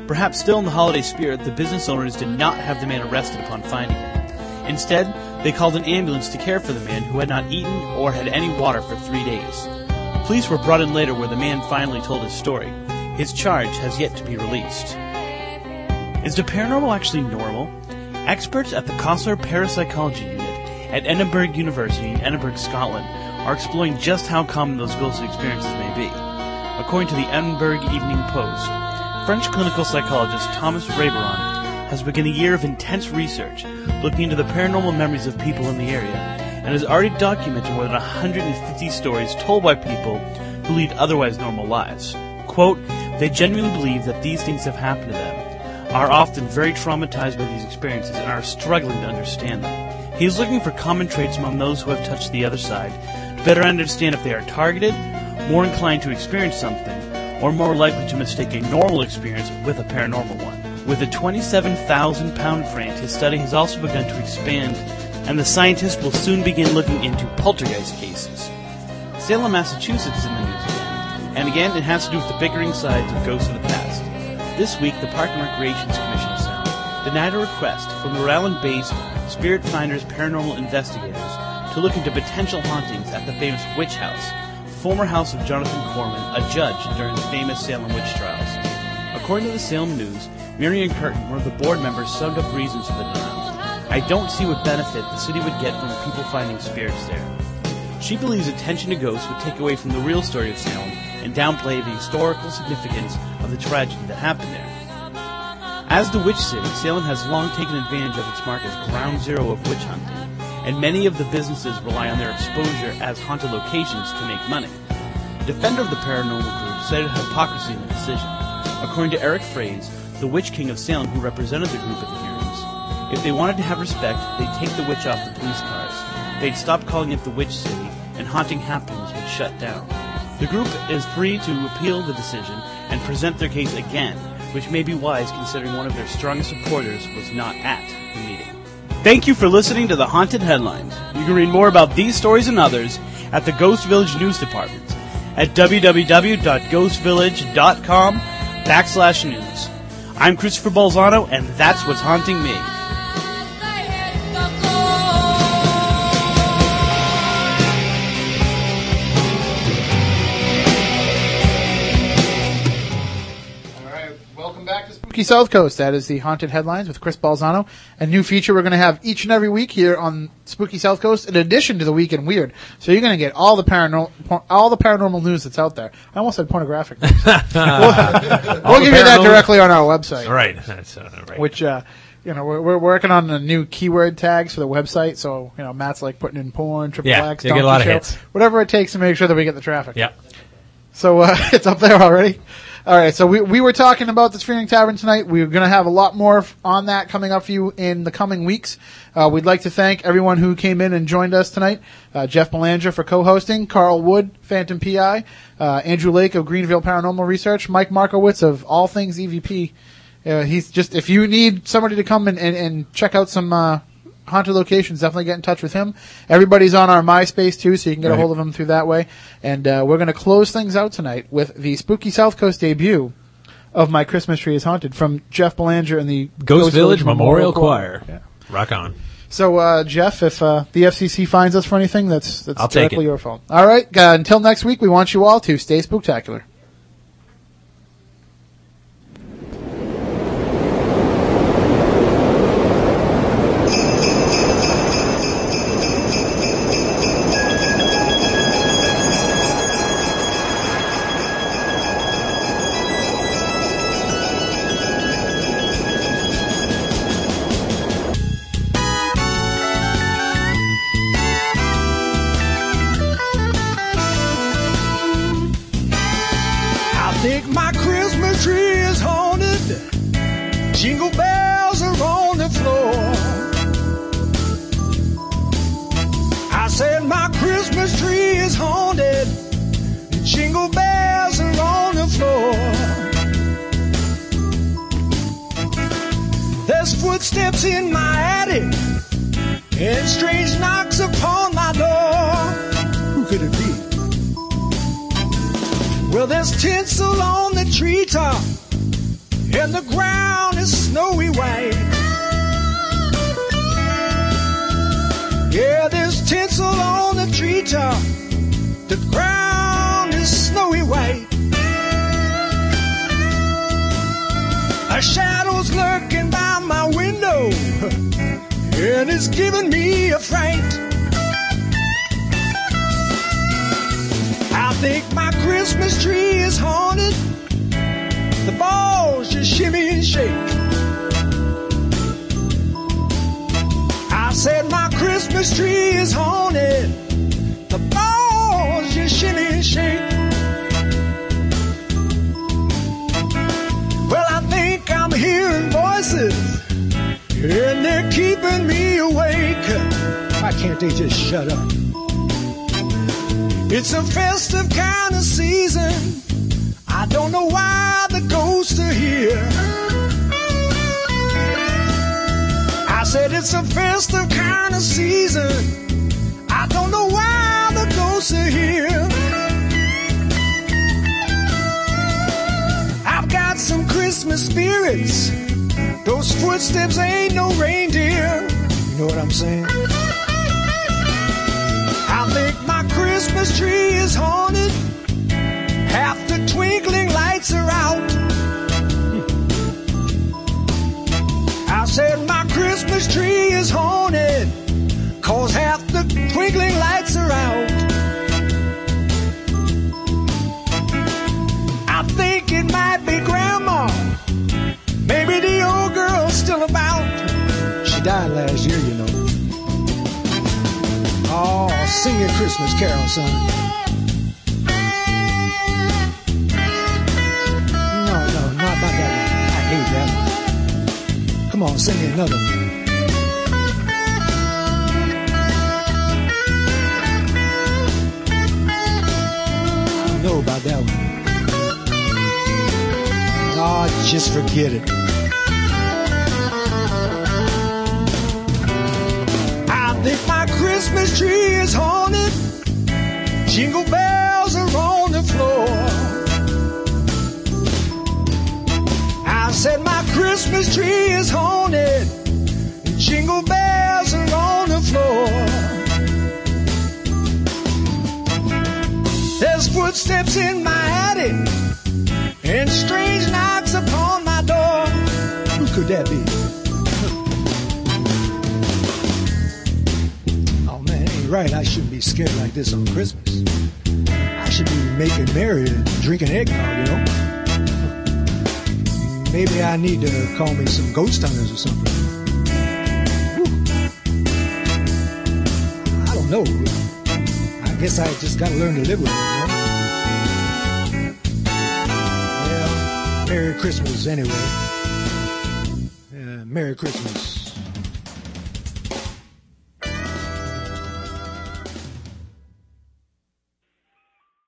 Perhaps still in the holiday spirit, the business owners did not have the man arrested upon finding him. Instead, they called an ambulance to care for the man who had not eaten or had any water for three days. Police were brought in later where the man finally told his story. His charge has yet to be released. Is the paranormal actually normal? Experts at the Koestler Parapsychology Unit at Edinburgh University in Edinburgh, Scotland, are exploring just how common those ghostly experiences may be. According to the Edinburgh Evening Post, French clinical psychologist Thomas Rabeyron has begun a year of intense research looking into the paranormal memories of people in the area and has already documented more than 150 stories told by people who lead otherwise normal lives. Quote, they genuinely believe that these things have happened to them, are often very traumatized by these experiences, and are struggling to understand them. He is looking for common traits among those who have touched the other side to better understand if they are targeted, more inclined to experience something, or more likely to mistake a normal experience with a paranormal one. With a 27,000 pound grant, his study has also begun to expand, and the scientists will soon begin looking into poltergeist cases. Salem, Massachusetts is in the news again, and again it has to do with the bickering sides of ghosts of the past. This week, the Park and Recreations Commission denied a request from the Rhode Island-based Spirit Finders paranormal investigators to look into potential hauntings at the famous Witch House, former house of Jonathan Corwin, a judge during the famous Salem witch trials. According to the Salem News, Marion Curtin, one of the board members, summed up reasons for the denial. I don't see what benefit the city would get from people finding spirits there. She believes attention to ghosts would take away from the real story of Salem and downplay the historical significance of the tragedy that happened there. As the witch city, Salem has long taken advantage of its mark as ground zero of witch hunting, and many of the businesses rely on their exposure as haunted locations to make money. Defender of the paranormal group cited hypocrisy in the decision. According to Eric Fraze, the Witch King of Salem who represented the group at the hearings, if they wanted to have respect, they'd take the witch off the police cars. They'd stop calling it the Witch City, and haunting happenings would shut down. The group is free to appeal the decision and present their case again, which may be wise considering one of their strongest supporters was not at. Thank you for listening to the Haunted Headlines. You can read more about these stories and others at the Ghost Village News Department at www.ghostvillage.com backslash news. I'm Christopher Balzano, and that's what's haunting me. Spooky South Coast. That is the Haunted Headlines with Chris Balzano. A new feature we're going to have each and every week here on Spooky South Coast, in addition to the Week in Weird. So you're going to get all the paranormal, all the paranormal news that's out there. I almost said pornographic we'll, we'll give you that directly on our website. Right. That's uh, right. Which, uh, you know, we're, we're working on the new keyword tags for the website. So, you know, Matt's like putting in porn, triple Yeah, X, you'll get a lot of Donkey Show, hits. whatever it takes to make sure that we get the traffic. Yeah. So uh, it's up there already. All right. So we we were talking about the Fearing Tavern tonight. We're going to have a lot more on that coming up for you in the coming weeks. Uh, we'd like to thank everyone who came in and joined us tonight. Uh, Jeff Belanger for co-hosting, Carl Wood, Phantom PI, uh, Andrew Lake of Greenville Paranormal Research, Mike Markowitz of All Things EVP. Uh, he's just if you need somebody to come and, and, and check out some uh, haunted locations, definitely get in touch with him. Everybody's on our MySpace too, so you can get a hold of him through that way. And uh, we're going to close things out tonight with the Spooky South Coast debut of My Christmas Tree is Haunted from Jeff Belanger and the Ghost, Village Memorial Choir. Rock on. So, uh, Jeff, if uh, the FCC finds us for anything, that's that's I'll directly your fault. All right. Uh, until next week, we want you all to stay spooktacular. Footsteps ain't no reindeer. You know what I'm saying? I think my Christmas tree is haunted. Half the twinkling lights are out. I said my Christmas tree is haunted. Cause half the twinkling lights are out. Sing your Christmas carol, son. No, no, not about that one. I hate that one. Come on, sing me another one. Know about that one. Oh, just forget it. Christmas tree is haunted. Jingle bells are on the floor. I said my Christmas tree is haunted. Jingle bells are on the floor. There's footsteps in my attic and strange knocks upon my door. Who could that be? Right. I shouldn't be scared like this on Christmas. I should be making merry and drinking eggnog, you know? Maybe I need to call me some ghost hunters or something. Whew. I don't know. I guess I just gotta learn to live with it, you know? Well, Merry Christmas anyway. Uh, Merry Christmas.